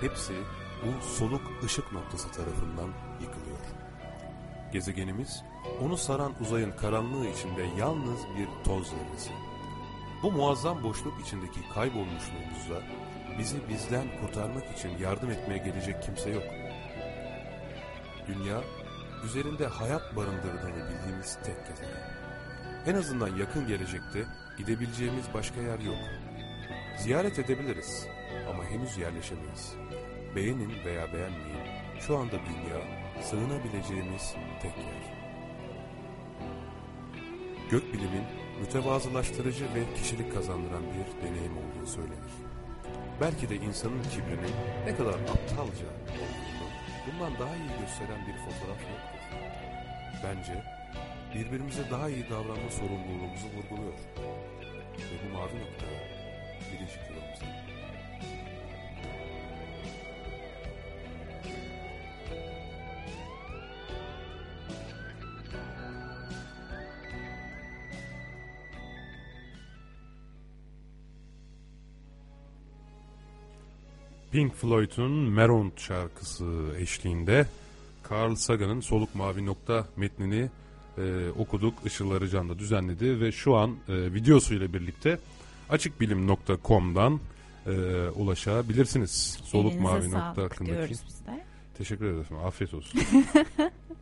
Hepsi bu soluk ışık noktası tarafından yıkılıyor. Gezegenimiz, onu saran uzayın karanlığı içinde yalnız bir toz zerresi. Bu muazzam boşluk içindeki kaybolmuşluğumuzda bizi bizden kurtarmak için yardım etmeye gelecek kimse yok. Dünya, üzerinde hayat barındırdığını bildiğimiz tek gezegen. En azından yakın gelecekte gidebileceğimiz başka yer yok. Ziyaret edebiliriz ama henüz yerleşemeyiz. Beğenin veya beğenmeyin, şu anda dünya sığınabileceğimiz tek yer. Gökbilimin mütevazılaştırıcı ve kişilik kazandıran bir deneyim olduğu söylenir. belki de insanın kibrini ne kadar aptalca olduğunu bundan daha iyi gösteren bir fotoğraf yoktur. Bence birbirimize daha iyi davranma sorumluluğumuzu vurguluyor. Ve bu mavi noktaya birinci kilomuzda. Pink Floyd'un Maroon şarkısı eşliğinde Carl Sagan'ın Soluk Mavi Nokta metnini e, okuduk. Işıl Arıcan da düzenledi ve şu an e, videosuyla birlikte açıkbilim.com'dan e, ulaşabilirsiniz. Soluk Elinize Mavi Nokta hakkındaki. Teşekkür ederim. Afiyet olsun.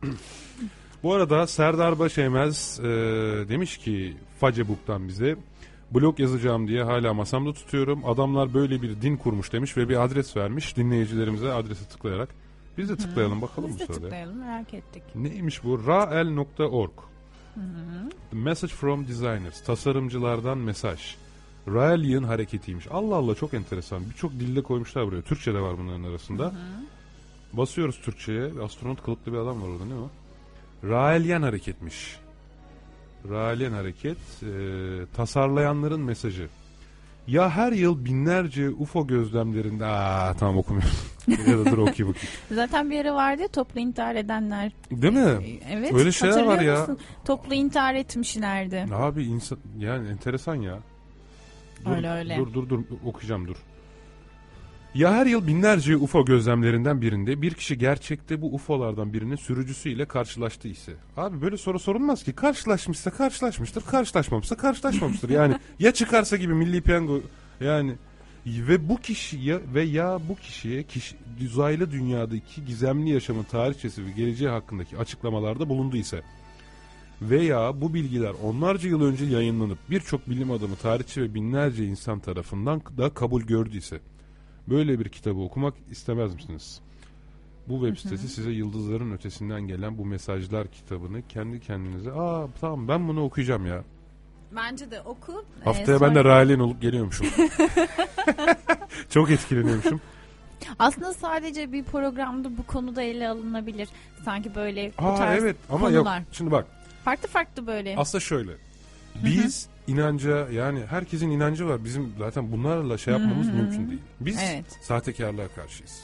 Bu arada Serdar Başeymez e, demiş ki Facebook'tan bize blog yazacağım diye hala masamda tutuyorum. Adamlar böyle bir din kurmuş demiş ve bir adres vermiş dinleyicilerimize adrese tıklayarak. Biz de tıklayalım bakalım Biz bu de sırada. tıklayalım merak ettik. Neymiş bu? rael.org Hı hı. The Message from Designers. Tasarımcılardan mesaj. Raelian hareketiymiş. Allah Allah çok enteresan. Birçok dilde koymuşlar buraya. Türkçe de var bunların arasında. Basıyoruz Türkçe'ye. Astronot kılıklı bir adam var orada. Ne o? Raelian hareketmiş. Raelian hareket. e, tasarlayanların mesajı. Ya her yıl binlerce UFO gözlemlerinde... Aa tamam okumuyorum. ya da dur okuyayım bakayım. Zaten bir ara vardı ya toplu intihar edenler. Değil mi? Evet. Öyle şeyler var ya. musun? Toplu intihar etmişlerdi. Abi insan yani enteresan ya. Dur, Öyle, öyle. Dur dur dur okuyacağım dur. Ya her yıl binlerce UFO gözlemlerinden birinde bir kişi gerçekte bu UFO'lardan birinin sürücüsüyle karşılaştı ise. Abi böyle soru sorulmaz ki. Karşılaşmışsa karşılaşmıştır, karşılaşmamışsa karşılaşmamıştır. Yani ya çıkarsa gibi milli piyango yani ve bu kişiye ve ya bu kişiye kişi, uzaylı dünyadaki gizemli yaşamın tarihçesi ve geleceği hakkındaki açıklamalarda bulundu ise veya bu bilgiler onlarca yıl önce yayınlanıp birçok bilim adamı, tarihçi ve binlerce insan tarafından da kabul gördüyse böyle bir kitabı okumak istemez misiniz? Bu web sitesi size yıldızların ötesinden gelen bu mesajlar kitabını kendi kendinize aa tamam ben bunu okuyacağım ya. Bence de oku. Haftaya Ee, ben de sonra- Rahalin olup geliyormuşum. Çok etkileniyormuşum. Aslında sadece bir programda bu konuda ele alınabilir. Sanki böyle bu Aa tarz evet ama konular. yok şimdi bak Farklı farklı böyle. Aslında şöyle. Biz inanca yani herkesin inancı var. Bizim zaten bunlarla şey yapmamız Hı hı. mümkün değil. Biz Evet. sahtekarlığa karşıyız.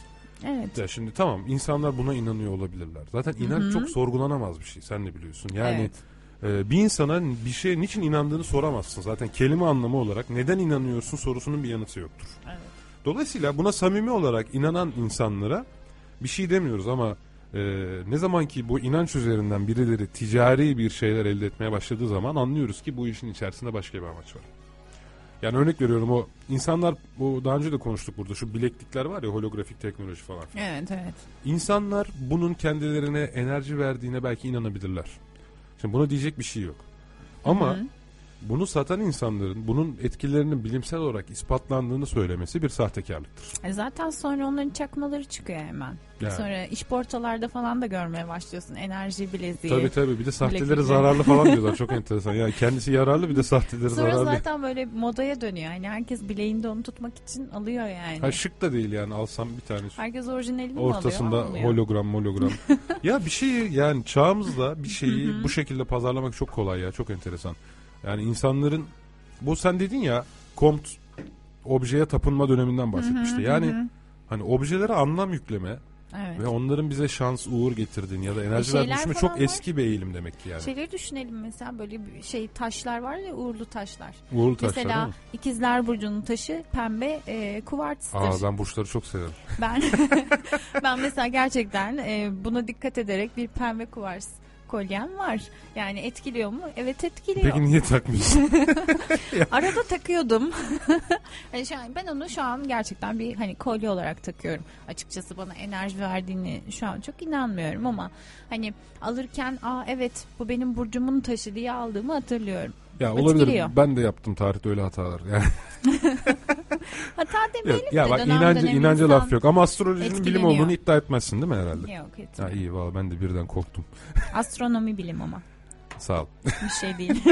Evet. Ya şimdi tamam insanlar buna inanıyor olabilirler. Zaten inanç çok sorgulanamaz bir şey. Sen de biliyorsun. Yani Evet. e, bir insana bir şeye niçin inandığını soramazsın. Zaten kelime anlamı olarak neden inanıyorsun sorusunun bir yanıtı yoktur. Evet. Dolayısıyla buna samimi olarak inanan insanlara bir şey demiyoruz ama e, ne zaman ki bu inanç üzerinden birileri ticari bir şeyler elde etmeye başladığı zaman anlıyoruz ki bu işin içerisinde başka bir amaç var. Yani örnek veriyorum o insanlar bu daha önce de konuştuk burada şu bileklikler var ya holografik teknoloji falan. Evet evet. İnsanlar bunun kendilerine enerji verdiğine belki inanabilirler. Şimdi buna diyecek bir şey yok. Ama Hı hı. Bunu satan insanların bunun etkilerinin bilimsel olarak ispatlandığını söylemesi bir sahtekarlıktır. E Zaten sonra onların çakmaları çıkıyor hemen. Yani. Sonra iş portalarda falan da görmeye başlıyorsun. Enerji bileziği. Tabii tabii bir de sahteleri bileklikleri. zararlı falan diyorlar çok enteresan. Yani kendisi yararlı bir de sahteleri Sonra zararlı. zaten böyle modaya dönüyor. Yani herkes bileğinde onu tutmak için alıyor yani. Ha, şık da değil yani alsam bir tane Herkes orijinalini ortasında alıyor? Almıyor. hologram hologram. ya bir şeyi yani çağımızda bir şeyi bu şekilde pazarlamak çok kolay ya çok enteresan. Yani insanların bu sen dedin ya Comte objeye tapınma döneminden bahsetmişti. Hı hı, yani hı hani objelere anlam yükleme Evet. ve onların bize şans uğur getirdiğini ya da enerji şeyler verdiğini falan çok var. eski bir eğilim demek ki yani. Şeyleri düşünelim mesela böyle bir şey taşlar var ya uğurlu taşlar. Uğurlu taşlar, Mesela ikizler burcunun taşı pembe e, kuvartstır. Aa ben burçları çok severim. Ben ben mesela gerçekten e, buna dikkat ederek bir pembe kuvars kolyem var. Yani etkiliyor mu? Evet etkiliyor. Peki niye takmıyorsun? Arada takıyordum. hani şu an, ben onu şu an gerçekten bir hani kolye olarak takıyorum. Açıkçası bana enerji verdiğini şu an çok inanmıyorum ama hani alırken aa evet bu benim burcumun taşı diye aldığımı hatırlıyorum. Ya olabilir. Etkiliyor. Ben de yaptım tarihte öyle hatalar. Yani Hata demeyelim ya de bak dönem inancı dönem laf yok ama astrolojinin bilim olduğunu iddia etmezsin değil mi herhalde? Yok, Ha etmiyorum. iyi valla ben de birden korktum. Astronomi bilim ama Sağ ol. bir şey değil.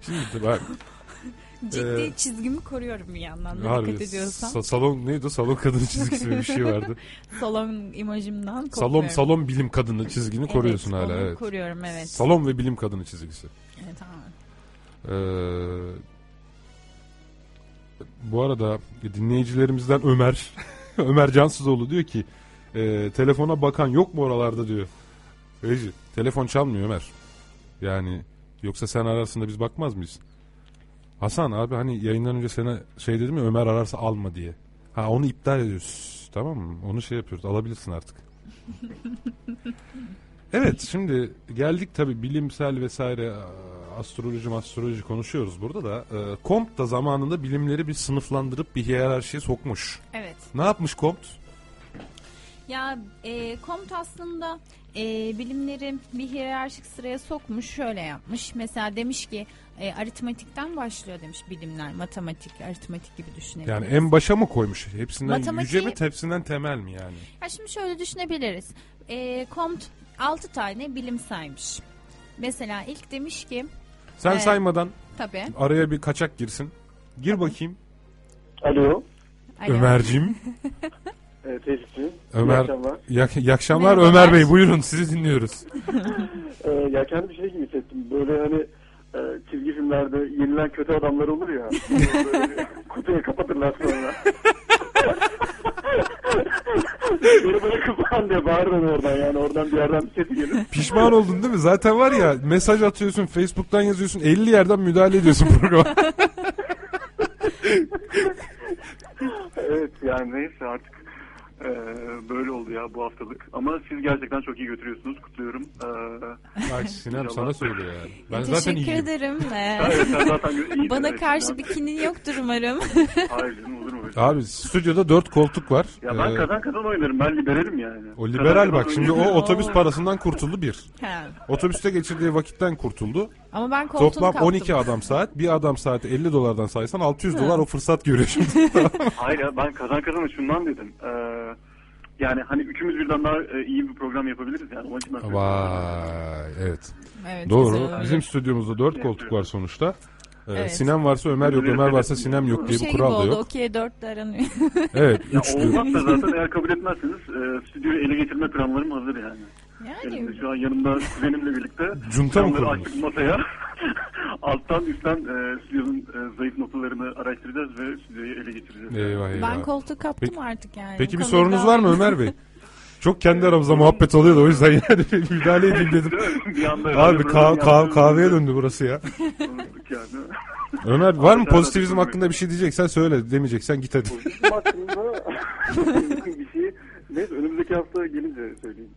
Şimdi bak Ciddi Ee, çizgimi koruyorum bir yandan da Harbi, dikkat ediyorsan. sa- salon neydi? Salon kadını çizgisi bir şey vardı. salon imajımdan salon korkuyorum. salon bilim kadını çizgini Evet, koruyorsun hala evet. koruyorum, evet. Salon ve bilim kadını çizgisi. Evet, tamam. Ee, bu arada dinleyicilerimizden Ömer Ömer Cansızoğlu diyor ki e, telefona bakan yok mu oralarda diyor. Reji telefon çalmıyor Ömer. Yani yoksa sen ararsın da biz bakmaz mıyız? Hasan abi hani yayından önce sana şey dedim ya Ömer ararsa alma diye. Ha onu iptal ediyoruz. Tamam mı? Onu şey yapıyoruz. Alabilirsin artık. Evet şimdi geldik tabi bilimsel vesaire astroloji astroloji konuşuyoruz burada da. E, Comte da zamanında bilimleri bir sınıflandırıp bir hiyerarşiye sokmuş. Evet. Ne yapmış Comte? Ya e, Comte aslında e, bilimleri bir hiyerarşik sıraya sokmuş şöyle yapmış. Mesela demiş ki e, aritmetikten başlıyor demiş bilimler. Matematik, aritmetik gibi düşünebiliriz. Yani en başa mı koymuş? Hepsinden Matematiği- yüce mi hepsinden temel mi yani? Ya şimdi şöyle düşünebiliriz. E, Comte 6 tane bilim saymış. Mesela ilk demiş ki Sen e, saymadan Tabii. araya bir kaçak girsin. Gir bakayım. Alo. Alo. Ömerciğim. Evet, teşekkür Ömer. İyi akşamlar. İyi akşamlar Merhabalar. Ömer Bey buyurun sizi dinliyoruz. Ee, ya kendi bir şey gibi hissettim. Böyle hani e, çizgi filmlerde yenilen kötü adamlar olur ya. Böyle kutuya kapatırlar sonra. Beni bırakıp falan diye bağırırım oradan yani. Oradan bir yerden bir sesi gelir. Pişman oldun değil mi? Zaten var ya mesaj atıyorsun Facebook'tan yazıyorsun 50 yerden müdahale ediyorsun programa. evet yani neyse artık e, böyle oldu ya bu haftalık. Ama siz gerçekten çok iyi götürüyorsunuz. Kutluyorum. Ee, Bak Sinem sana söylüyor yani. Ben Teşekkür zaten iyiyim. ederim. Ee, Evet, sen zaten Bana evet. karşı bir kinin yoktur umarım. Hayır canım olur mu? öyle? Abi stüdyoda dört koltuk var. Ya ben Ee, kazan kazan oynarım. Ben liberalim yani. o Kazan liberal kazan bak şimdi o otobüs parasından kurtuldu bir. Ha. Otobüste geçirdiği vakitten kurtuldu. Ama ben koltuğunu Toplam kaptım. 12 adam saat. Bir adam saati 50 dolardan saysan 600 Ha. dolar o fırsat görüyor şimdi. Hayır ya ben kazan kazan şundan dedim. Ee, yani hani üçümüz birden daha e, iyi bir program yapabiliriz yani. Onun için ben Vay evet. Evet, Doğru. güzel. Bizim stüdyomuzda 4 koltuk var sonuçta. Ee, Evet. Sinem varsa Ömer yok, Ömer varsa Sinem yok diye şey bir gibi kural da oldu. yok. Okey dörtte aranıyor. Evet, Ya üçlü. olmazsa zaten eğer kabul etmezseniz e, stüdyoyu ele geçirme planlarım hazır yani. Yani Elimde şu an yanımda kuzenimle birlikte Junta mı kurdunuz? masaya. Alttan üstten e, stüdyonun e, zayıf noktalarını araştıracağız ve stüdyoyu ele geçireceğiz. Eyvah eyvah. ben koltuğu kaptım Peki- artık yani. Peki bir sorunuz var mı. Ömer Bey? Çok kendi aramızda muhabbet oluyor da o yüzden yani müdahale edeyim dedim. Bir anda Abi kah- kah- kahveye döndü burası ya. Ömer var mı pozitivizm hakkında bir şey diyeceksen söyle. Demeyeceksen git hadi. Pozitif hakkında neyse önümüzdeki hafta gelince söyleyeyim.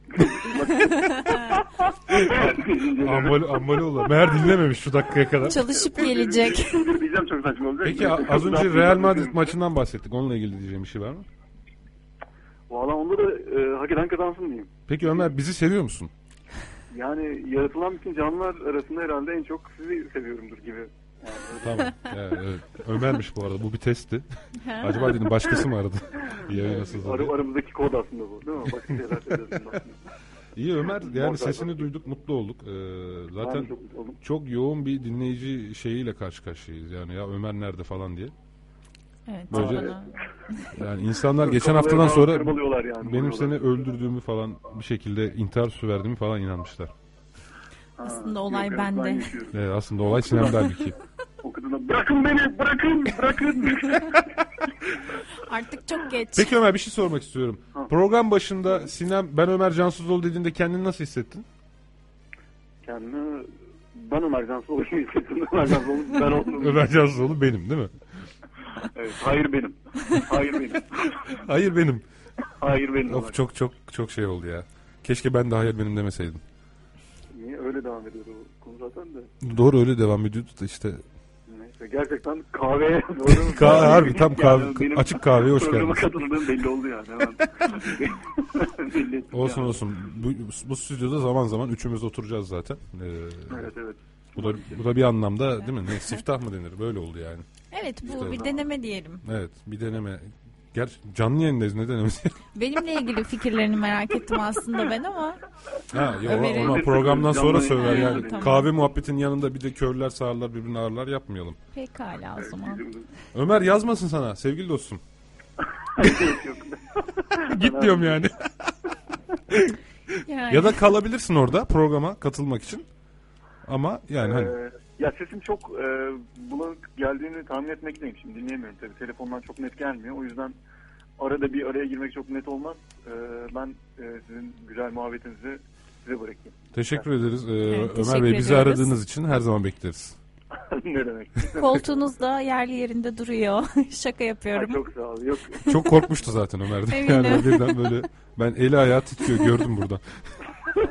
Ambali, ambali olur. Meğer dinlememiş şu dakikaya kadar. Çalışıp gelecek. Diyeceğim çok saçma olacak. Peki a- az önce Real Madrid maçından bahsettik. Onunla ilgili diyeceğim bir şey var mı? Valla onda da e, hak eden kazansın diyeyim. Peki Ömer bizi seviyor musun? Yani yaratılan bütün canlılar arasında herhalde en çok sizi seviyorumdur gibi. Yani. Tamam. Ya, evet. Ömer'miş bu arada. Bu bir testti. Acaba dedim başkası mı aradı? Yayın nasıl Ar- aramızdaki kod aslında bu değil mi? Başka şeyler. İyi Ömer yani sesini duyduk mutlu olduk. Ee, zaten çok çok yoğun bir dinleyici şeyiyle karşı karşıyayız. Yani ya Ömer nerede falan diye. Evet. Böylece bana- yani insanlar geçen haftadan sonra yani, benim seni öldürdüğümü falan bir şekilde intihar verdiğimi falan inanmışlar. Aslında olay yok, bende. Evet, aslında olay Sinem'de halbuki. Okudun bırakın beni bırakın bırakın. Artık çok geç. Peki Ömer bir şey sormak istiyorum. Program başında Sinem ben Ömer Cansızoğlu dediğinde kendini nasıl hissettin? Kendimi ben Ömer Cansoğlu gibi hissettim. Ömer Cansoğlu ben oldum. Ömer Cansızoğlu benim değil mi? Evet, hayır benim. Hayır benim. Hayır benim. Hayır benim. Of çok çok çok şey oldu ya. Keşke ben de hayır benim demeseydim. Niye öyle devam ediyor o konu zaten de. Doğru öyle devam ediyordu da işte. Neyse gerçekten kahveye doğru. Ka- harbi tam kahve- Yani benim açık kahveye hoş geldiniz. katıldığım belli oldu yani. Hemen. belli Olsun yani. olsun. Bu, bu stüdyoda zaman zaman üçümüz oturacağız zaten. Ee, Evet evet. Bu da, bu da bir anlamda değil mi? Ne, siftah mı denir? Böyle oldu yani. Evet bu İşte- bir deneme diyelim. Evet bir deneme Ger canlı yayındayız neden öyle? Benimle ilgili fikirlerini merak ettim aslında ben ama. ha, yo, Ömer'in- ona programdan sonra söyler Ha, yani. tamam. Kahve muhabbetin yanında bir de körler sağırlar birbirini ağırlar yapmayalım. Pekala o zaman. Ömer yazmasın sana sevgili dostum. Git diyorum yani. Yani. ya da kalabilirsin orada programa katılmak için. Ama yani hani Ee, ya sesim çok e, bulanık geldiğini tahmin etmekteyim. Şimdi dinleyemiyorum tabii. Telefondan çok net gelmiyor. O yüzden arada bir araya girmek çok net olmaz. Ee, ben e, sizin güzel muhabbetinizi size bırakayım. teşekkür ederiz. Ee, Evet, Ömer teşekkür Bey bizi ediyoruz. aradığınız için her zaman bekleriz. ne demek? Koltuğunuz da yerli yerinde duruyor. Şaka yapıyorum. Ha, çok sağ ol. Yok. Çok korkmuştu zaten Ömer de. Eminim. Yani birden böyle ben eli ayağı titriyor gördüm burada.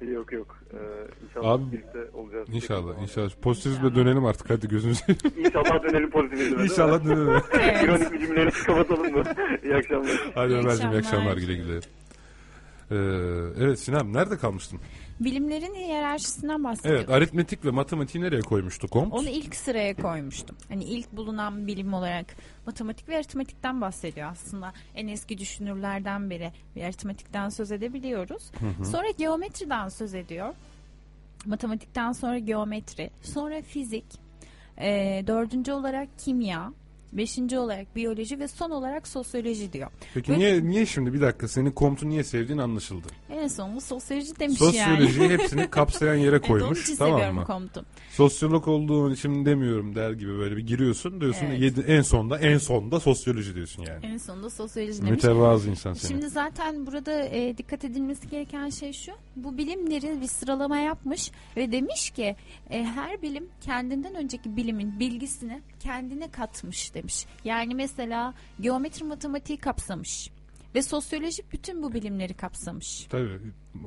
yok yok. Ee, inşallah Abi, birlikte olacağız. İnşallah inşallah. Pozitifizme dönelim artık hadi gözünüzü. İnşallah dönelim mi? İnşallah dönelim. İronik bir cümleyle kapatalım mı? İyi akşamlar. Hadi İyi Ömerciğim iyi akşamlar. güle güle. Ee, evet Sinem nerede kalmıştın? Bilimlerin hiyerarşisinden bahsediyorum. Evet aritmetik ve matematiği nereye koymuştuk? Onu ilk sıraya koymuştum. Hani ilk bulunan bilim olarak matematik ve aritmetikten bahsediyor aslında. En eski düşünürlerden biri bir aritmetikten söz edebiliyoruz. Hı hı. Sonra geometriden söz ediyor. Matematikten sonra geometri, sonra fizik, Ee, dördüncü olarak kimya, beşinci olarak biyoloji ve son olarak sosyoloji diyor. Peki Ve niye niye şimdi bir dakika senin Comte'u niye sevdiğin anlaşıldı. En sonunda sosyoloji demiş Sosyolojiyi yani. hepsini kapsayan yere Evet, onun koymuş. için tamam mı? Comte'u. Sosyolog olduğun için demiyorum der gibi böyle bir giriyorsun diyorsun Evet. yedi, en sonda en sonda sosyoloji diyorsun yani. En sonunda sosyoloji demiş. Mütevazı insan seni. Şimdi zaten burada e, dikkat edilmesi gereken şey şu. Bu bilimleri bir sıralama yapmış ve demiş ki e, her bilim kendinden önceki bilimin bilgisini kendine katmış demiş. Yani mesela geometri matematiği kapsamış ve sosyoloji bütün bu bilimleri kapsamış. Tabii.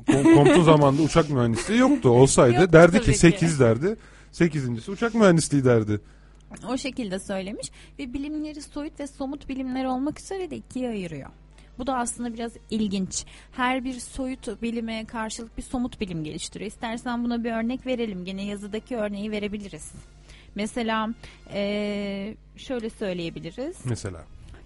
Kom- Comte'un zamanında uçak mühendisliği yoktu. Olsaydı Yoktu derdi ki ki. 8 derdi. Sekizincisi uçak mühendisliği derdi. O şekilde söylemiş ve bilimleri soyut ve somut bilimler olmak üzere de ikiye ayırıyor. Bu da aslında biraz ilginç. Her bir soyut bilime karşılık bir somut bilim geliştiriyor. İstersen buna bir örnek verelim. Gene yazıdaki örneği verebiliriz. Mesela eee, şöyle söyleyebiliriz. Mesela.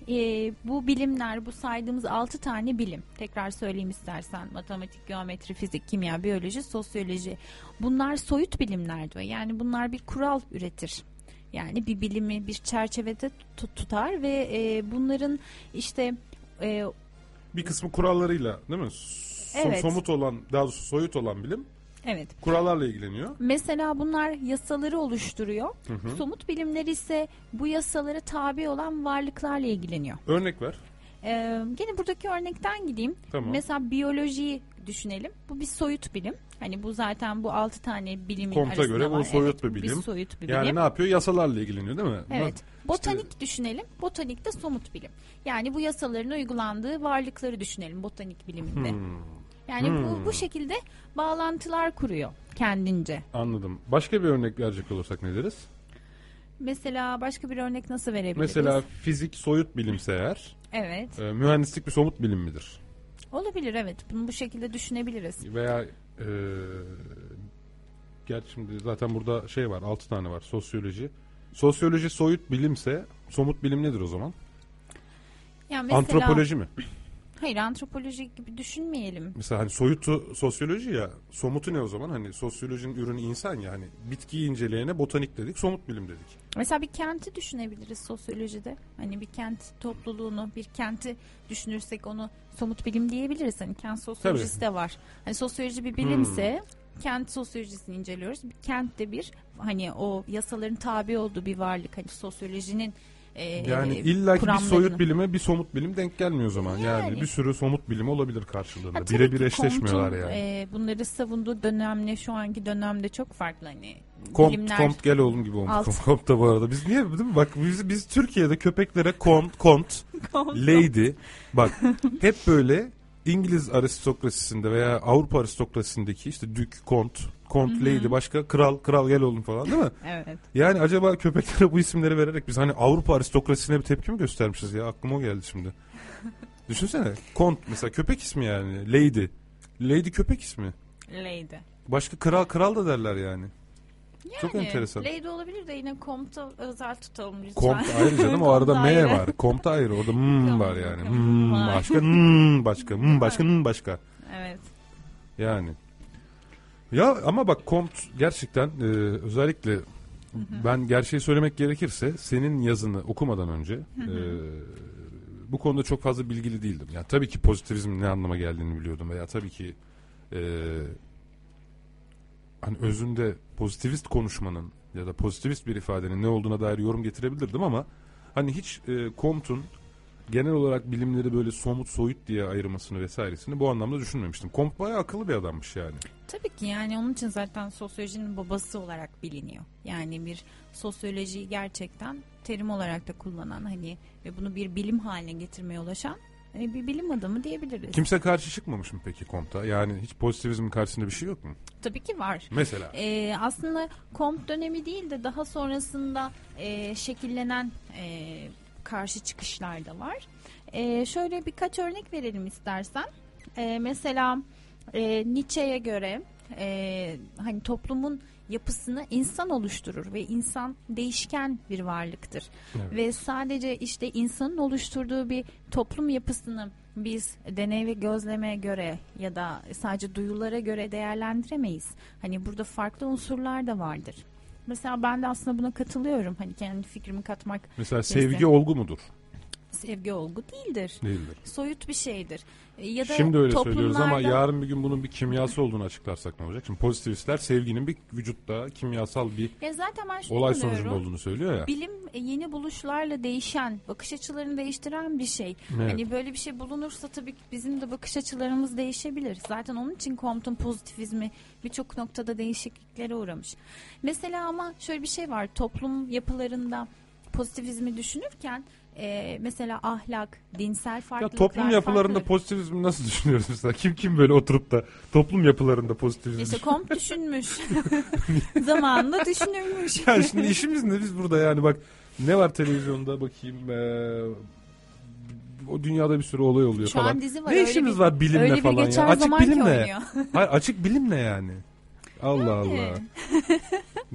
Eee, bu bilimler, bu saydığımız 6 tane bilim. Tekrar söyleyeyim istersen. Matematik, geometri, fizik, kimya, biyoloji, sosyoloji. Bunlar soyut bilimler diyor. Yani bunlar bir kural üretir. Yani bir bilimi bir çerçevede tut- tutar ve e, bunların işte e, Bir kısmı kurallarıyla değil mi? So- Evet. Somut olan daha doğrusu soyut olan bilim evet kurallarla ilgileniyor. Mesela bunlar yasaları oluşturuyor. Hı hı. Somut bilimler ise bu yasalara tabi olan varlıklarla ilgileniyor. Örnek ver. Ee, gene buradaki örnekten gideyim. Tamam. Mesela biyolojiyi düşünelim. Bu bir soyut bilim. Hani bu zaten bu altı tane bilimin Comte'a arasında göre var. bu soyut Evet, bir bilim. soyut bir yani bilim. ne yapıyor? Yasalarla ilgileniyor değil mi? Evet. İşte- Botanik düşünelim. Botanik de somut bilim. Yani bu yasaların uygulandığı varlıkları düşünelim botanik biliminde. Hmm. Yani Hmm. bu bu şekilde bağlantılar kuruyor kendince. Anladım. Başka bir örnek verecek olursak ne deriz? Mesela başka bir örnek nasıl verebiliriz? Mesela fizik soyut bilimse eğer Evet. e, mühendislik bir somut bilim midir? Olabilir evet. Bunu bu şekilde düşünebiliriz. Veya e, gerçi şimdi zaten burada şey var 6 tane var sosyoloji. Sosyoloji soyut bilimse somut bilim nedir o zaman? Yani mesela, Antropoloji mi? Hayır antropoloji gibi düşünmeyelim. Mesela hani soyutu sosyoloji ya somutu ne o zaman? Hani sosyolojinin ürünü insan ya hani bitkiyi inceleyene botanik dedik somut bilim dedik. Mesela bir kenti düşünebiliriz sosyolojide. Hani bir kent topluluğunu, bir kenti düşünürsek onu somut bilim diyebiliriz. Hani kent sosyolojisi Tabii. de var. Hani sosyoloji bir Hmm. bilimse kent sosyolojisini inceliyoruz. Bir kent de bir hani o yasaların tabi olduğu bir varlık. Hani sosyolojinin e, Yani illa ki bir soyut bilime bir somut bilim denk gelmiyor o zaman. Yani, Yani. bir sürü somut bilim olabilir karşılığında. Birebir eşleşmiyorlar yani. e, bunları savunduğu dönemle şu anki dönemde çok farklı hani. Kont, bilimler- kont gel oğlum gibi olmuş. Alt- Kont da bu arada. Biz niye değil mi? Bak biz, biz Türkiye'de köpeklere kont, Kont. lady. Bak hep böyle İngiliz aristokrasisinde veya Avrupa aristokrasisindeki işte dük, kont, kont, Hı hı. lady başka kral, kral gel oğlum falan değil mi? Evet. Yani acaba köpeklere bu isimleri vererek biz hani Avrupa aristokrasisine bir tepki mi göstermişiz ya? Aklıma o geldi şimdi. Düşünsene. Kont mesela köpek ismi yani. Lady. Lady köpek ismi. Lady. Başka kral kral da derler yani. Yani, Çok enteresan. Lady olabilir de yine Comte'a özel tutalım lütfen. Comte ayrı canım o arada Comte M ayrı. var. Comte ayrı orada hmm var yani. Var. başka hmm başka hmm başka hmm başka. Evet. Yani. Ya ama bak Comte gerçekten e, özellikle ben gerçeği söylemek gerekirse senin yazını okumadan önce e, bu konuda çok fazla bilgili değildim. Yani tabii ki pozitivizmin ne anlama geldiğini biliyordum veya tabii ki e, hani özünde pozitivist konuşmanın ya da pozitivist bir ifadenin ne olduğuna dair yorum getirebilirdim ama hani hiç e, Comte'un genel olarak bilimleri böyle somut soyut diye ayırmasını vesairesini bu anlamda düşünmemiştim. Comte bayağı akıllı bir adammış yani. Tabii ki yani onun için zaten sosyolojinin babası olarak biliniyor. Yani bir sosyolojiyi gerçekten terim olarak da kullanan hani ve bunu bir bilim haline getirmeye ulaşan hani bir bilim adamı diyebiliriz. Kimse karşı çıkmamış mı peki Comte'a? Yani hiç pozitivizmin karşısında bir şey yok mu? Tabii ki var. Mesela? Ee, aslında Comte dönemi değil de daha sonrasında e, şekillenen e, karşı çıkışlar da var. E, şöyle birkaç örnek verelim istersen. E, mesela e, Nietzsche'ye göre e, hani toplumun yapısını insan oluşturur ve insan değişken bir varlıktır. Evet. Ve sadece işte insanın oluşturduğu bir toplum yapısını biz deney ve gözleme göre ya da sadece duyulara göre değerlendiremeyiz. Hani burada farklı unsurlar da vardır. Mesela ben de aslında buna katılıyorum. Hani kendi fikrimi katmak. Mesela sevgi olgu mudur? Sevgi olgu değildir. Değildir. Soyut bir şeydir. E, Ya da Şimdi öyle söylüyoruz ama toplumlarda- yarın bir gün bunun bir kimyası olduğunu açıklarsak ne olacak? Şimdi pozitivistler sevginin bir vücutta kimyasal bir Ya zaten ben şunu olay sonucunda olduğunu söylüyor ya. Bilim e, yeni buluşlarla değişen, bakış açılarını değiştiren bir şey. Evet. Hani böyle bir şey bulunursa tabii bizim de bakış açılarımız değişebilir. Zaten onun için Comte'un pozitivizmi birçok noktada değişikliklere uğramış. Mesela ama şöyle bir şey var. Toplum yapılarında pozitivizmi düşünürken e, mesela ahlak, dinsel Ya farklılıklar toplum yapılarında farklı. pozitivizmi nasıl düşünüyoruz mesela? Kim kim böyle oturup da toplum yapılarında pozitivizmi İşte? Comte düşünmüş. Zamanında düşünülmüş. Ya şimdi işimiz ne biz burada yani bak ne var televizyonda bakayım eee, o dünyada bir sürü olay oluyor Şu an falan. dizi var, ne öyle işimiz bir- var bilimle öyle bir falan geçer ya? Açık bilimle. Hayır açık bilimle yani. Allah Allah.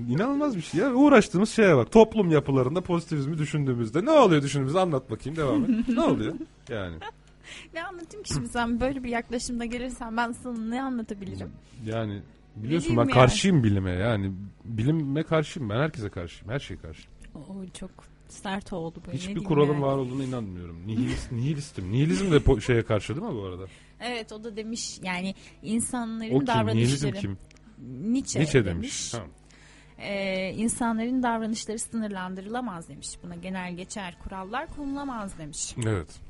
İnanılmaz bir şey ya. Uğraştığımız şeye bak. Toplum yapılarında pozitivizmi düşündüğümüzde ne oluyor düşündüğümüzde anlat bakayım devam et. ne oluyor? Yani. ne anlatayım ki şimdi sen böyle bir yaklaşımda gelirsen ben sana ne anlatabilirim? Yani biliyorsun Bileyim ben yani. karşıyım bilime yani. Bilime karşıyım ben herkese karşıyım. Her şeye karşıyım. O çok sert oldu böyle. Hiçbir kuralın yani. var olduğuna inanmıyorum. Nihilist, nihilistim. Nihilizm de po- şeye karşı değil mi bu arada? Evet o da demiş yani insanların O kim? davranışları. Nihilizm kim? Nietzsche, Nietzsche demiş. demiş. Ha. Ee, insanların davranışları sınırlandırılamaz demiş. Buna genel geçer kurallar konulamaz demiş. Evet.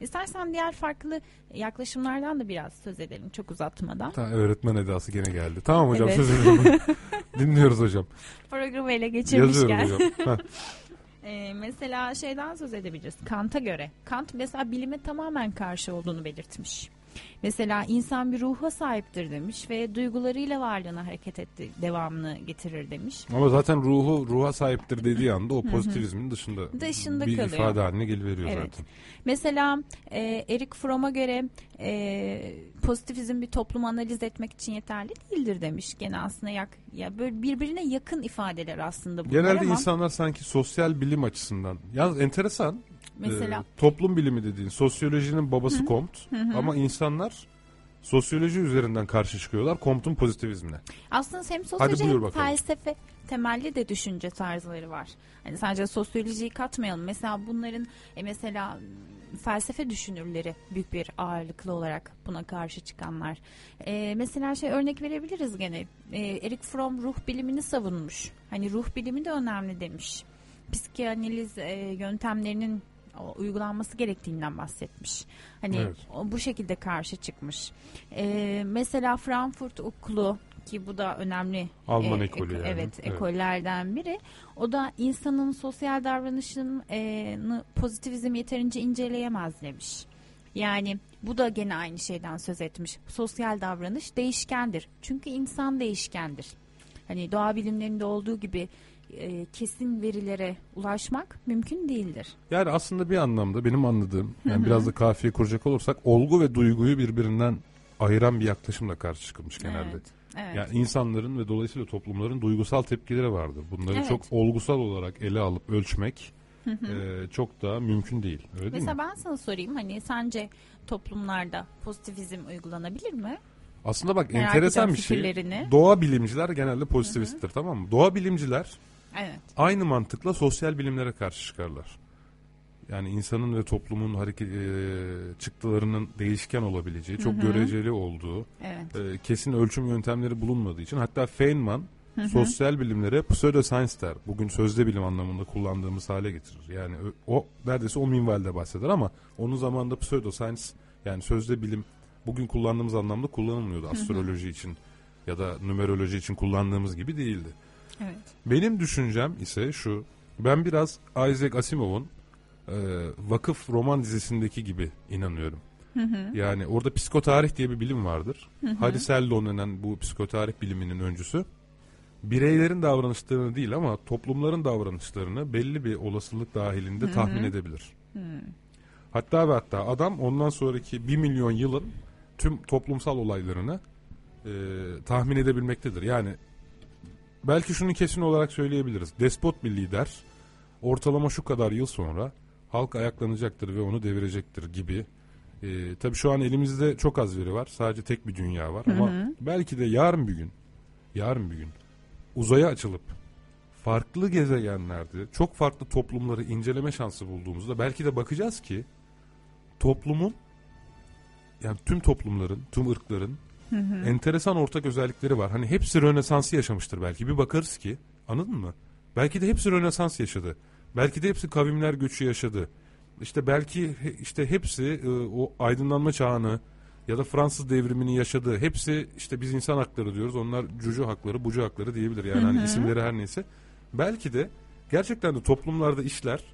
İstersen diğer farklı yaklaşımlardan da biraz söz edelim çok uzatmadan. Ta, öğretmen edası gene geldi. Tamam hocam Evet. söz ediyorum. Dinliyoruz hocam. Programı ele geçirmişken. Yazıyorum hocam. Ee, mesela şeyden söz edebiliriz. Kant'a göre. Kant mesela bilime tamamen karşı olduğunu belirtmiş. Mesela insan bir ruha sahiptir demiş ve duygularıyla varlığına hareket etti, devamını getirir demiş. Ama zaten ruhu ruha sahiptir dediği anda o pozitivizmin dışında, Dışında bir kalıyor. ifade haline geliveriyor Evet. zaten. Mesela e, Erik Fromm'a göre e, pozitivizm bir toplumu analiz etmek için yeterli değildir demiş. Gene aslında yak, ya böyle birbirine yakın ifadeler aslında bunlar Genelde ama insanlar sanki sosyal bilim açısından. Yalnız enteresan. Mesela- e, toplum bilimi dediğin sosyolojinin babası Hı hı. Comte ama insanlar sosyoloji üzerinden karşı çıkıyorlar Comte'un pozitivizmine. aslında hem sosyoloji hem felsefe temelli de düşünce tarzları var. Hani sadece sosyolojiyi katmayalım. Mesela bunların e, mesela felsefe düşünürleri büyük bir ağırlıklı olarak buna karşı çıkanlar. E, mesela şey örnek verebiliriz gene. E, Erik Fromm ruh bilimini savunmuş. Hani ruh bilimi de önemli demiş. Psikanaliz e, yöntemlerinin uygulanması gerektiğinden bahsetmiş. Hani Evet. bu şekilde karşı çıkmış. E, mesela Frankfurt Okulu ki bu da önemli Alman e, ekolü eko- yani. Evet, Evet. ekollerden biri. O da insanın sosyal davranışını pozitivizm yeterince inceleyemez demiş. Yani bu da gene aynı şeyden söz etmiş. Sosyal davranış değişkendir. Çünkü insan değişkendir. Hani doğa bilimlerinde olduğu gibi e, kesin verilere ulaşmak mümkün değildir. Yani aslında bir anlamda benim anladığım yani biraz da kafiye kuracak olursak olgu ve duyguyu birbirinden ayıran bir yaklaşımla karşı çıkılmış genelde. Evet. Evet. Yani insanların ve dolayısıyla toplumların duygusal tepkileri vardır. Bunları Evet. çok olgusal olarak ele alıp ölçmek Hı hı. e, çok da mümkün değil. Öyle değil Mesela mi? ben sana sorayım hani sence toplumlarda pozitivizm uygulanabilir mi? Aslında bak Merak enteresan bir şey. Doğa bilimciler genelde pozitivisttir tamam mı? Doğa bilimciler Evet. aynı mantıkla sosyal bilimlere karşı çıkarlar. Yani insanın ve toplumun hareket e, çıktılarının değişken olabileceği, çok Hı hı. göreceli olduğu, Evet. e, kesin ölçüm yöntemleri bulunmadığı için hatta Feynman Hı hı. sosyal bilimlere pseudoscience der. Bugün sözde bilim anlamında kullandığımız hale getirir. Yani o neredeyse o minvalde bahseder ama onun zamanında pseudoscience yani sözde bilim bugün kullandığımız anlamda kullanılmıyordu astroloji için ya da numeroloji için kullandığımız gibi değildi. Evet. Benim düşüncem ise şu. Ben biraz Isaac Asimov'un e, Vakıf roman dizisindeki gibi inanıyorum. Hı hı. Yani orada psikotarih diye bir bilim vardır. Hı hı. Harry Seldon denen bu psikotarih biliminin öncüsü. Bireylerin davranışlarını değil ama toplumların davranışlarını belli bir olasılık dahilinde Hı hı. tahmin edebilir. Hı. Hatta ve hatta adam ondan sonraki bir milyon yılın tüm toplumsal olaylarını e, tahmin edebilmektedir. Yani belki şunu kesin olarak söyleyebiliriz. Despot bir lider ortalama şu kadar yıl sonra halk ayaklanacaktır ve onu devirecektir gibi. E, tabii şu an elimizde çok az veri var. Sadece tek bir dünya var. Hı Ama hı. belki de yarın bir gün yarın bir gün uzaya açılıp farklı gezegenlerde çok farklı toplumları inceleme şansı bulduğumuzda belki de bakacağız ki toplumun yani tüm toplumların, tüm ırkların Hı hı. enteresan ortak özellikleri var. Hani hepsi Rönesans'ı yaşamıştır belki. Bir bakarız ki anladın mı? Belki de hepsi Rönesans yaşadı. Belki de hepsi kavimler göçü yaşadı. İşte belki işte hepsi e, o aydınlanma çağını ya da Fransız devrimini yaşadı. Hepsi işte biz insan hakları diyoruz. Onlar cucu hakları, bucu hakları diyebilir. Yani Hı hani hı. isimleri her neyse. Belki de gerçekten de toplumlarda işler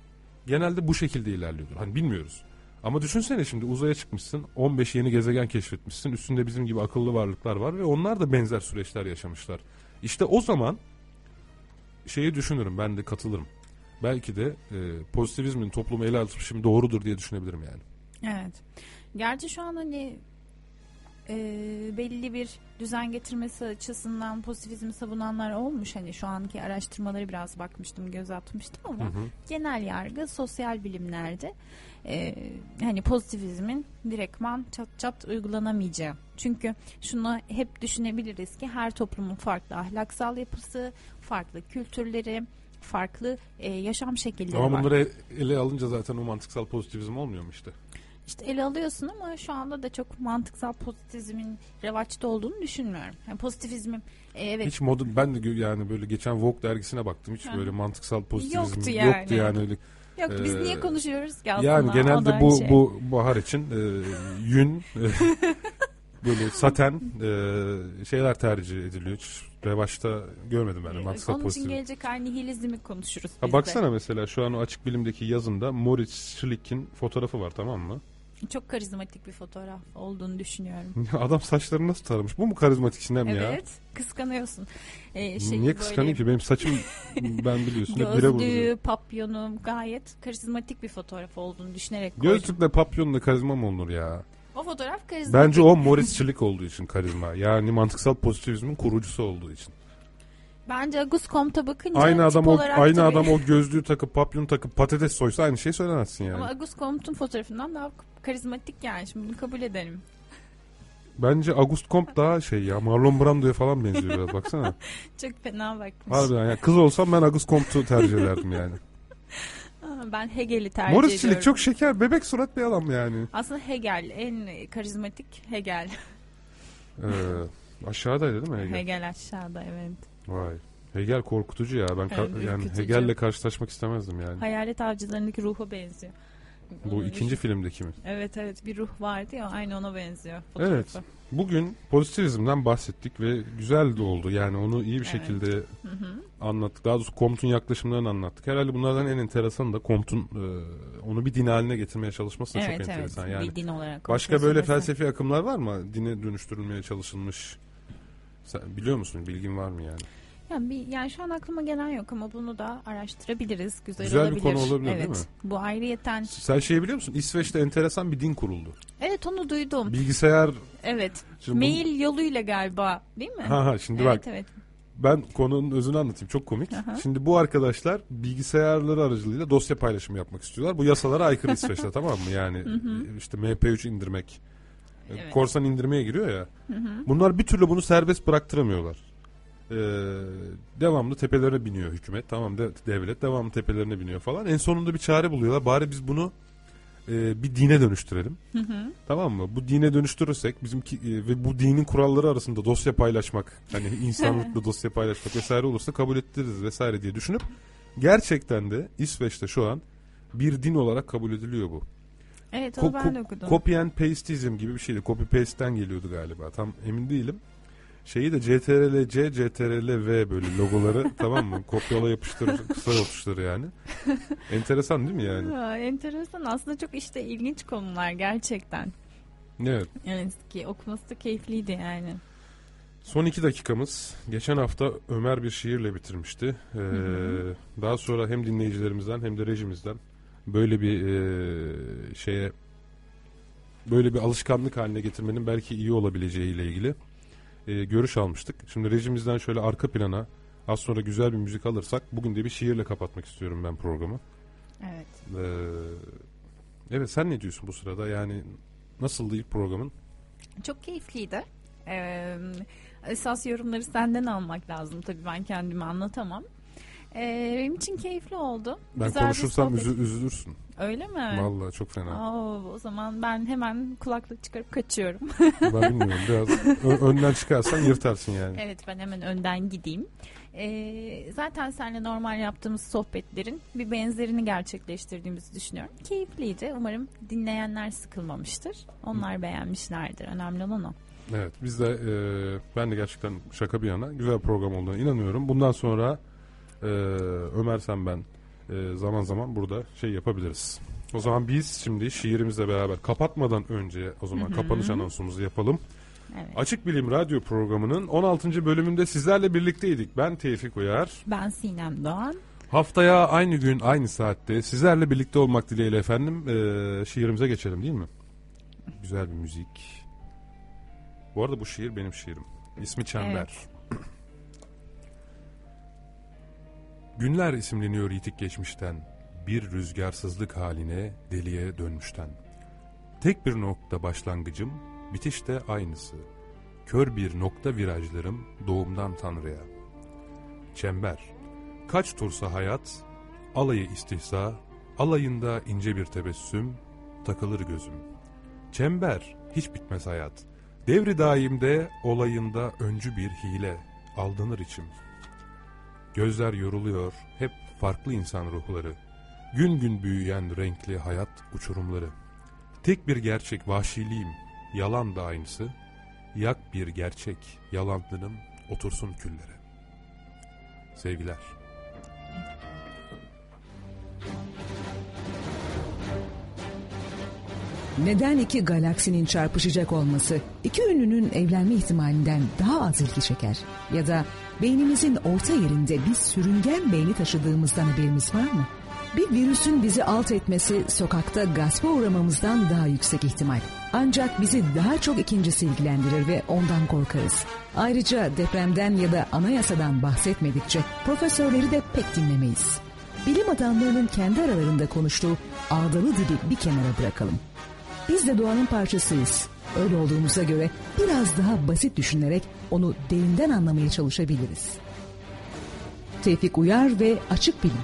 genelde bu şekilde ilerliyordur. Hani bilmiyoruz. Ama düşünsene şimdi uzaya çıkmışsın. 15 yeni gezegen keşfetmişsin. Üstünde bizim gibi akıllı varlıklar var ve onlar da benzer süreçler yaşamışlar. İşte o zaman şeyi düşünürüm ben de katılırım. Belki de e, pozitivizmin toplumu ele alışmışım doğrudur diye düşünebilirim yani. Evet. Gerçi şu an hani e, belli bir düzen getirmesi açısından pozitivizmi savunanlar olmuş. Hani şu anki araştırmaları biraz bakmıştım, göz atmıştım ama Hı hı. genel yargı sosyal bilimlerde e, hani pozitivizmin direktman çat çat uygulanamayacağı. Çünkü şunu hep düşünebiliriz ki her toplumun farklı ahlaksal yapısı, farklı kültürleri, farklı e, yaşam şekilleri Ama var. bunları ele alınca zaten o mantıksal pozitivizm olmuyor mu işte? İşte ele alıyorsun ama şu anda da çok mantıksal pozitivizmin revaçta olduğunu düşünmüyorum. Yani pozitivizmin e, evet Hiç modu ben de yani böyle geçen Vogue dergisine baktım hiç Hı. böyle mantıksal pozitivizm Yoktu yani. yoktu yani öyle. Yok, biz Ee, niye konuşuyoruz ki Yani aslında? Da genelde bu şey. bu bahar için e, yün e, böyle saten e, şeyler tercih ediliyor. Hiç revaçta görmedim ben de mantıksal Onun için pozitivizm. gelecek ay nihilizmi konuşuruz Ha biz baksana mesela şu an o açık bilimdeki yazında Moritz Schlick'in fotoğrafı var tamam mı? Çok karizmatik bir fotoğraf olduğunu düşünüyorum. Adam saçlarını nasıl taramış? Bu mu karizmatik sinem ya? evet. Kıskanıyorsun. Ee, şey Niye kıskanayım ki? Benim saçım ben biliyorsun Gözlüğü, papyonu gayet karizmatik bir fotoğraf olduğunu düşünerek koydum. Gözlükle papyonla karizma mı olunur ya? O fotoğraf karizmatik. Bence o Moritz Schlick olduğu için karizma. Yani mantıksal pozitivizmin kurucusu olduğu için. Bence Agus Comte'a bakınca Aynı adam o aynı tabii- adam o gözlüğü takıp papyon takıp patates soysa aynı şey söylemezsin yani. Ama Agus Comte'un fotoğrafından daha karizmatik yani şimdi bunu kabul edelim. Bence August Comte daha şey ya Marlon Brando'ya falan benziyor biraz baksana. Çok fena bakmış. Harbiden yani kız olsam ben August Comte'u tercih ederdim yani. Ben Hegel'i tercih Moritz ediyorum. Schlick çok şeker bebek surat bir adam yani. Aslında Hegel en karizmatik Hegel. Ee, aşağıdaydı değil mi Hegel? Hegel aşağıda evet. Vay. Hegel korkutucu ya. Ben ka- yani. Hegel'le karşılaşmak istemezdim yani. Hayalet avcılarındaki ruha benziyor. Bu ikinci filmdeki mi? Evet evet bir ruh vardı ya aynı ona benziyor Evet. fotoğrafı. Bugün pozitivizmden bahsettik ve güzel de oldu. Yani onu iyi bir Evet. şekilde hı. anlattık. Daha doğrusu Comte'un yaklaşımlarını anlattık. Herhalde bunlardan en enteresanı da Comte'un e, onu bir din haline getirmeye çalışması da Evet, çok evet. enteresan. Bir Yani din olarak başka böyle felsefi akımlar var mı? Dine dönüştürülmeye çalışılmış. Sen biliyor musun? Bilgin var mı yani? Yani, bir, yani şu an aklıma gelen yok ama bunu da araştırabiliriz. Güzel, Güzel bir olabilir. konu olabilir, evet. değil mi? Bu ayrıyeten. Sen şey biliyor musun? İsveç'te enteresan bir din kuruldu. Evet onu duydum. Bilgisayar Evet. Şimdi Mail yoluyla galiba değil mi? Ha ha şimdi evet, bak. Evet. Ben konunun özünü anlatayım. Çok komik. Aha. Şimdi bu arkadaşlar bilgisayarları aracılığıyla dosya paylaşımı yapmak istiyorlar. Bu yasalara aykırı İsveç'te tamam mı? Yani Hı hı. işte MP3 indirmek. Evet. Korsan indirmeye giriyor ya. Hı. Bunlar bir türlü bunu serbest bıraktıramıyorlar. Ee, devamlı tepelerine biniyor hükümet. Tamam de, devlet devamlı tepelerine biniyor falan. En sonunda bir çare buluyorlar. Bari biz bunu e, bir dine dönüştürelim. Hı hı. Tamam mı? Bu dine dönüştürürsek bizimki e, ve bu dinin kuralları arasında dosya paylaşmak, hani insanlıkla dosya paylaşmak vesaire olursa kabul ettiririz vesaire diye düşünüp gerçekten de İsveç'te şu an bir din olarak kabul ediliyor bu. Evet onu Ko- ben de okudum. Copy and pasteizm gibi bir şeydi. Copy paste'ten geliyordu galiba. Tam emin değilim. Şeyi de CTRL C, CTRL V böyle logoları tamam mı? Kopyala yapıştır, kısa yapıştır yani. Enteresan değil mi yani? Ha, enteresan aslında çok işte ilginç konular gerçekten. Evet. Evet ki okuması da keyifliydi yani. Son iki dakikamız. Geçen hafta Ömer bir şiirle bitirmişti. Ee, hı. daha sonra hem dinleyicilerimizden hem de rejimizden böyle bir e, şeye böyle bir alışkanlık haline getirmenin belki iyi olabileceğiyle ilgili e, görüş almıştık. Şimdi rejimizden şöyle arka plana az sonra güzel bir müzik alırsak bugün de bir şiirle kapatmak istiyorum ben programı. Evet. Ee, evet sen ne diyorsun bu sırada? Yani nasıldı ilk programın? Çok keyifliydi. Ee, esas yorumları senden almak lazım tabii ben kendimi anlatamam. Ee, benim için keyifli oldu. Ben Güzel konuşursam üzü- üzülürsün. Öyle mi? Vallahi çok fena. Oo, o zaman ben hemen kulaklık çıkarıp kaçıyorum. Ben bilmiyorum biraz önden çıkarsan yırtarsın yani. Evet ben hemen önden gideyim. Ee, zaten seninle normal yaptığımız sohbetlerin bir benzerini gerçekleştirdiğimizi düşünüyorum. Keyifliydi. Umarım dinleyenler sıkılmamıştır. Onlar beğenmişlerdir. Önemli olan o. Evet biz de e, ben de gerçekten şaka bir yana güzel program olduğuna inanıyorum. Bundan sonra e, Ömer sen ben e, zaman zaman burada şey yapabiliriz. O zaman biz şimdi şiirimizle beraber kapatmadan önce o zaman Hı hı. kapanış anonsumuzu yapalım. Evet. Açık Bilim Radyo programının 16. bölümünde sizlerle birlikteydik. Ben Tevfik Uyar. Ben Sinem Doğan. Haftaya aynı gün aynı saatte sizlerle birlikte olmak dileğiyle efendim e, şiirimize geçelim değil mi? Güzel bir müzik. Bu arada bu şiir benim şiirim. İsmi Çember. Günler isimleniyor yitik geçmişten. Bir rüzgarsızlık haline deliye dönmüşten. Tek bir nokta başlangıcım, bitiş de aynısı. Kör bir nokta virajlarım doğumdan tanrıya. Çember. Kaç tursa hayat, alayı istihza, alayında ince bir tebessüm, takılır gözüm. Çember, hiç bitmez hayat. Devri daimde, olayında öncü bir hile, aldanır içim. Gözler yoruluyor, hep farklı insan ruhları. Gün gün büyüyen renkli hayat uçurumları. Tek bir gerçek vahşiliğim, yalan da aynısı. Yak bir gerçek, yalanlığım otursun küllere. Sevgiler. Neden iki galaksinin çarpışacak olması iki ünlünün evlenme ihtimalinden daha az ilgi çeker? Ya da beynimizin orta yerinde biz sürüngen beyni taşıdığımızdan haberimiz var mı? Bir virüsün bizi alt etmesi sokakta gaspa uğramamızdan daha yüksek ihtimal. Ancak bizi daha çok ikincisi ilgilendirir ve ondan korkarız. Ayrıca depremden ya da anayasadan bahsetmedikçe profesörleri de pek dinlemeyiz. Bilim adamlarının kendi aralarında konuştuğu ağdalı dili bir kenara bırakalım. Biz de doğanın parçasıyız. Öyle olduğumuza göre biraz daha basit düşünerek onu derinden anlamaya çalışabiliriz. Tevfik Uyar ve Açık Bilim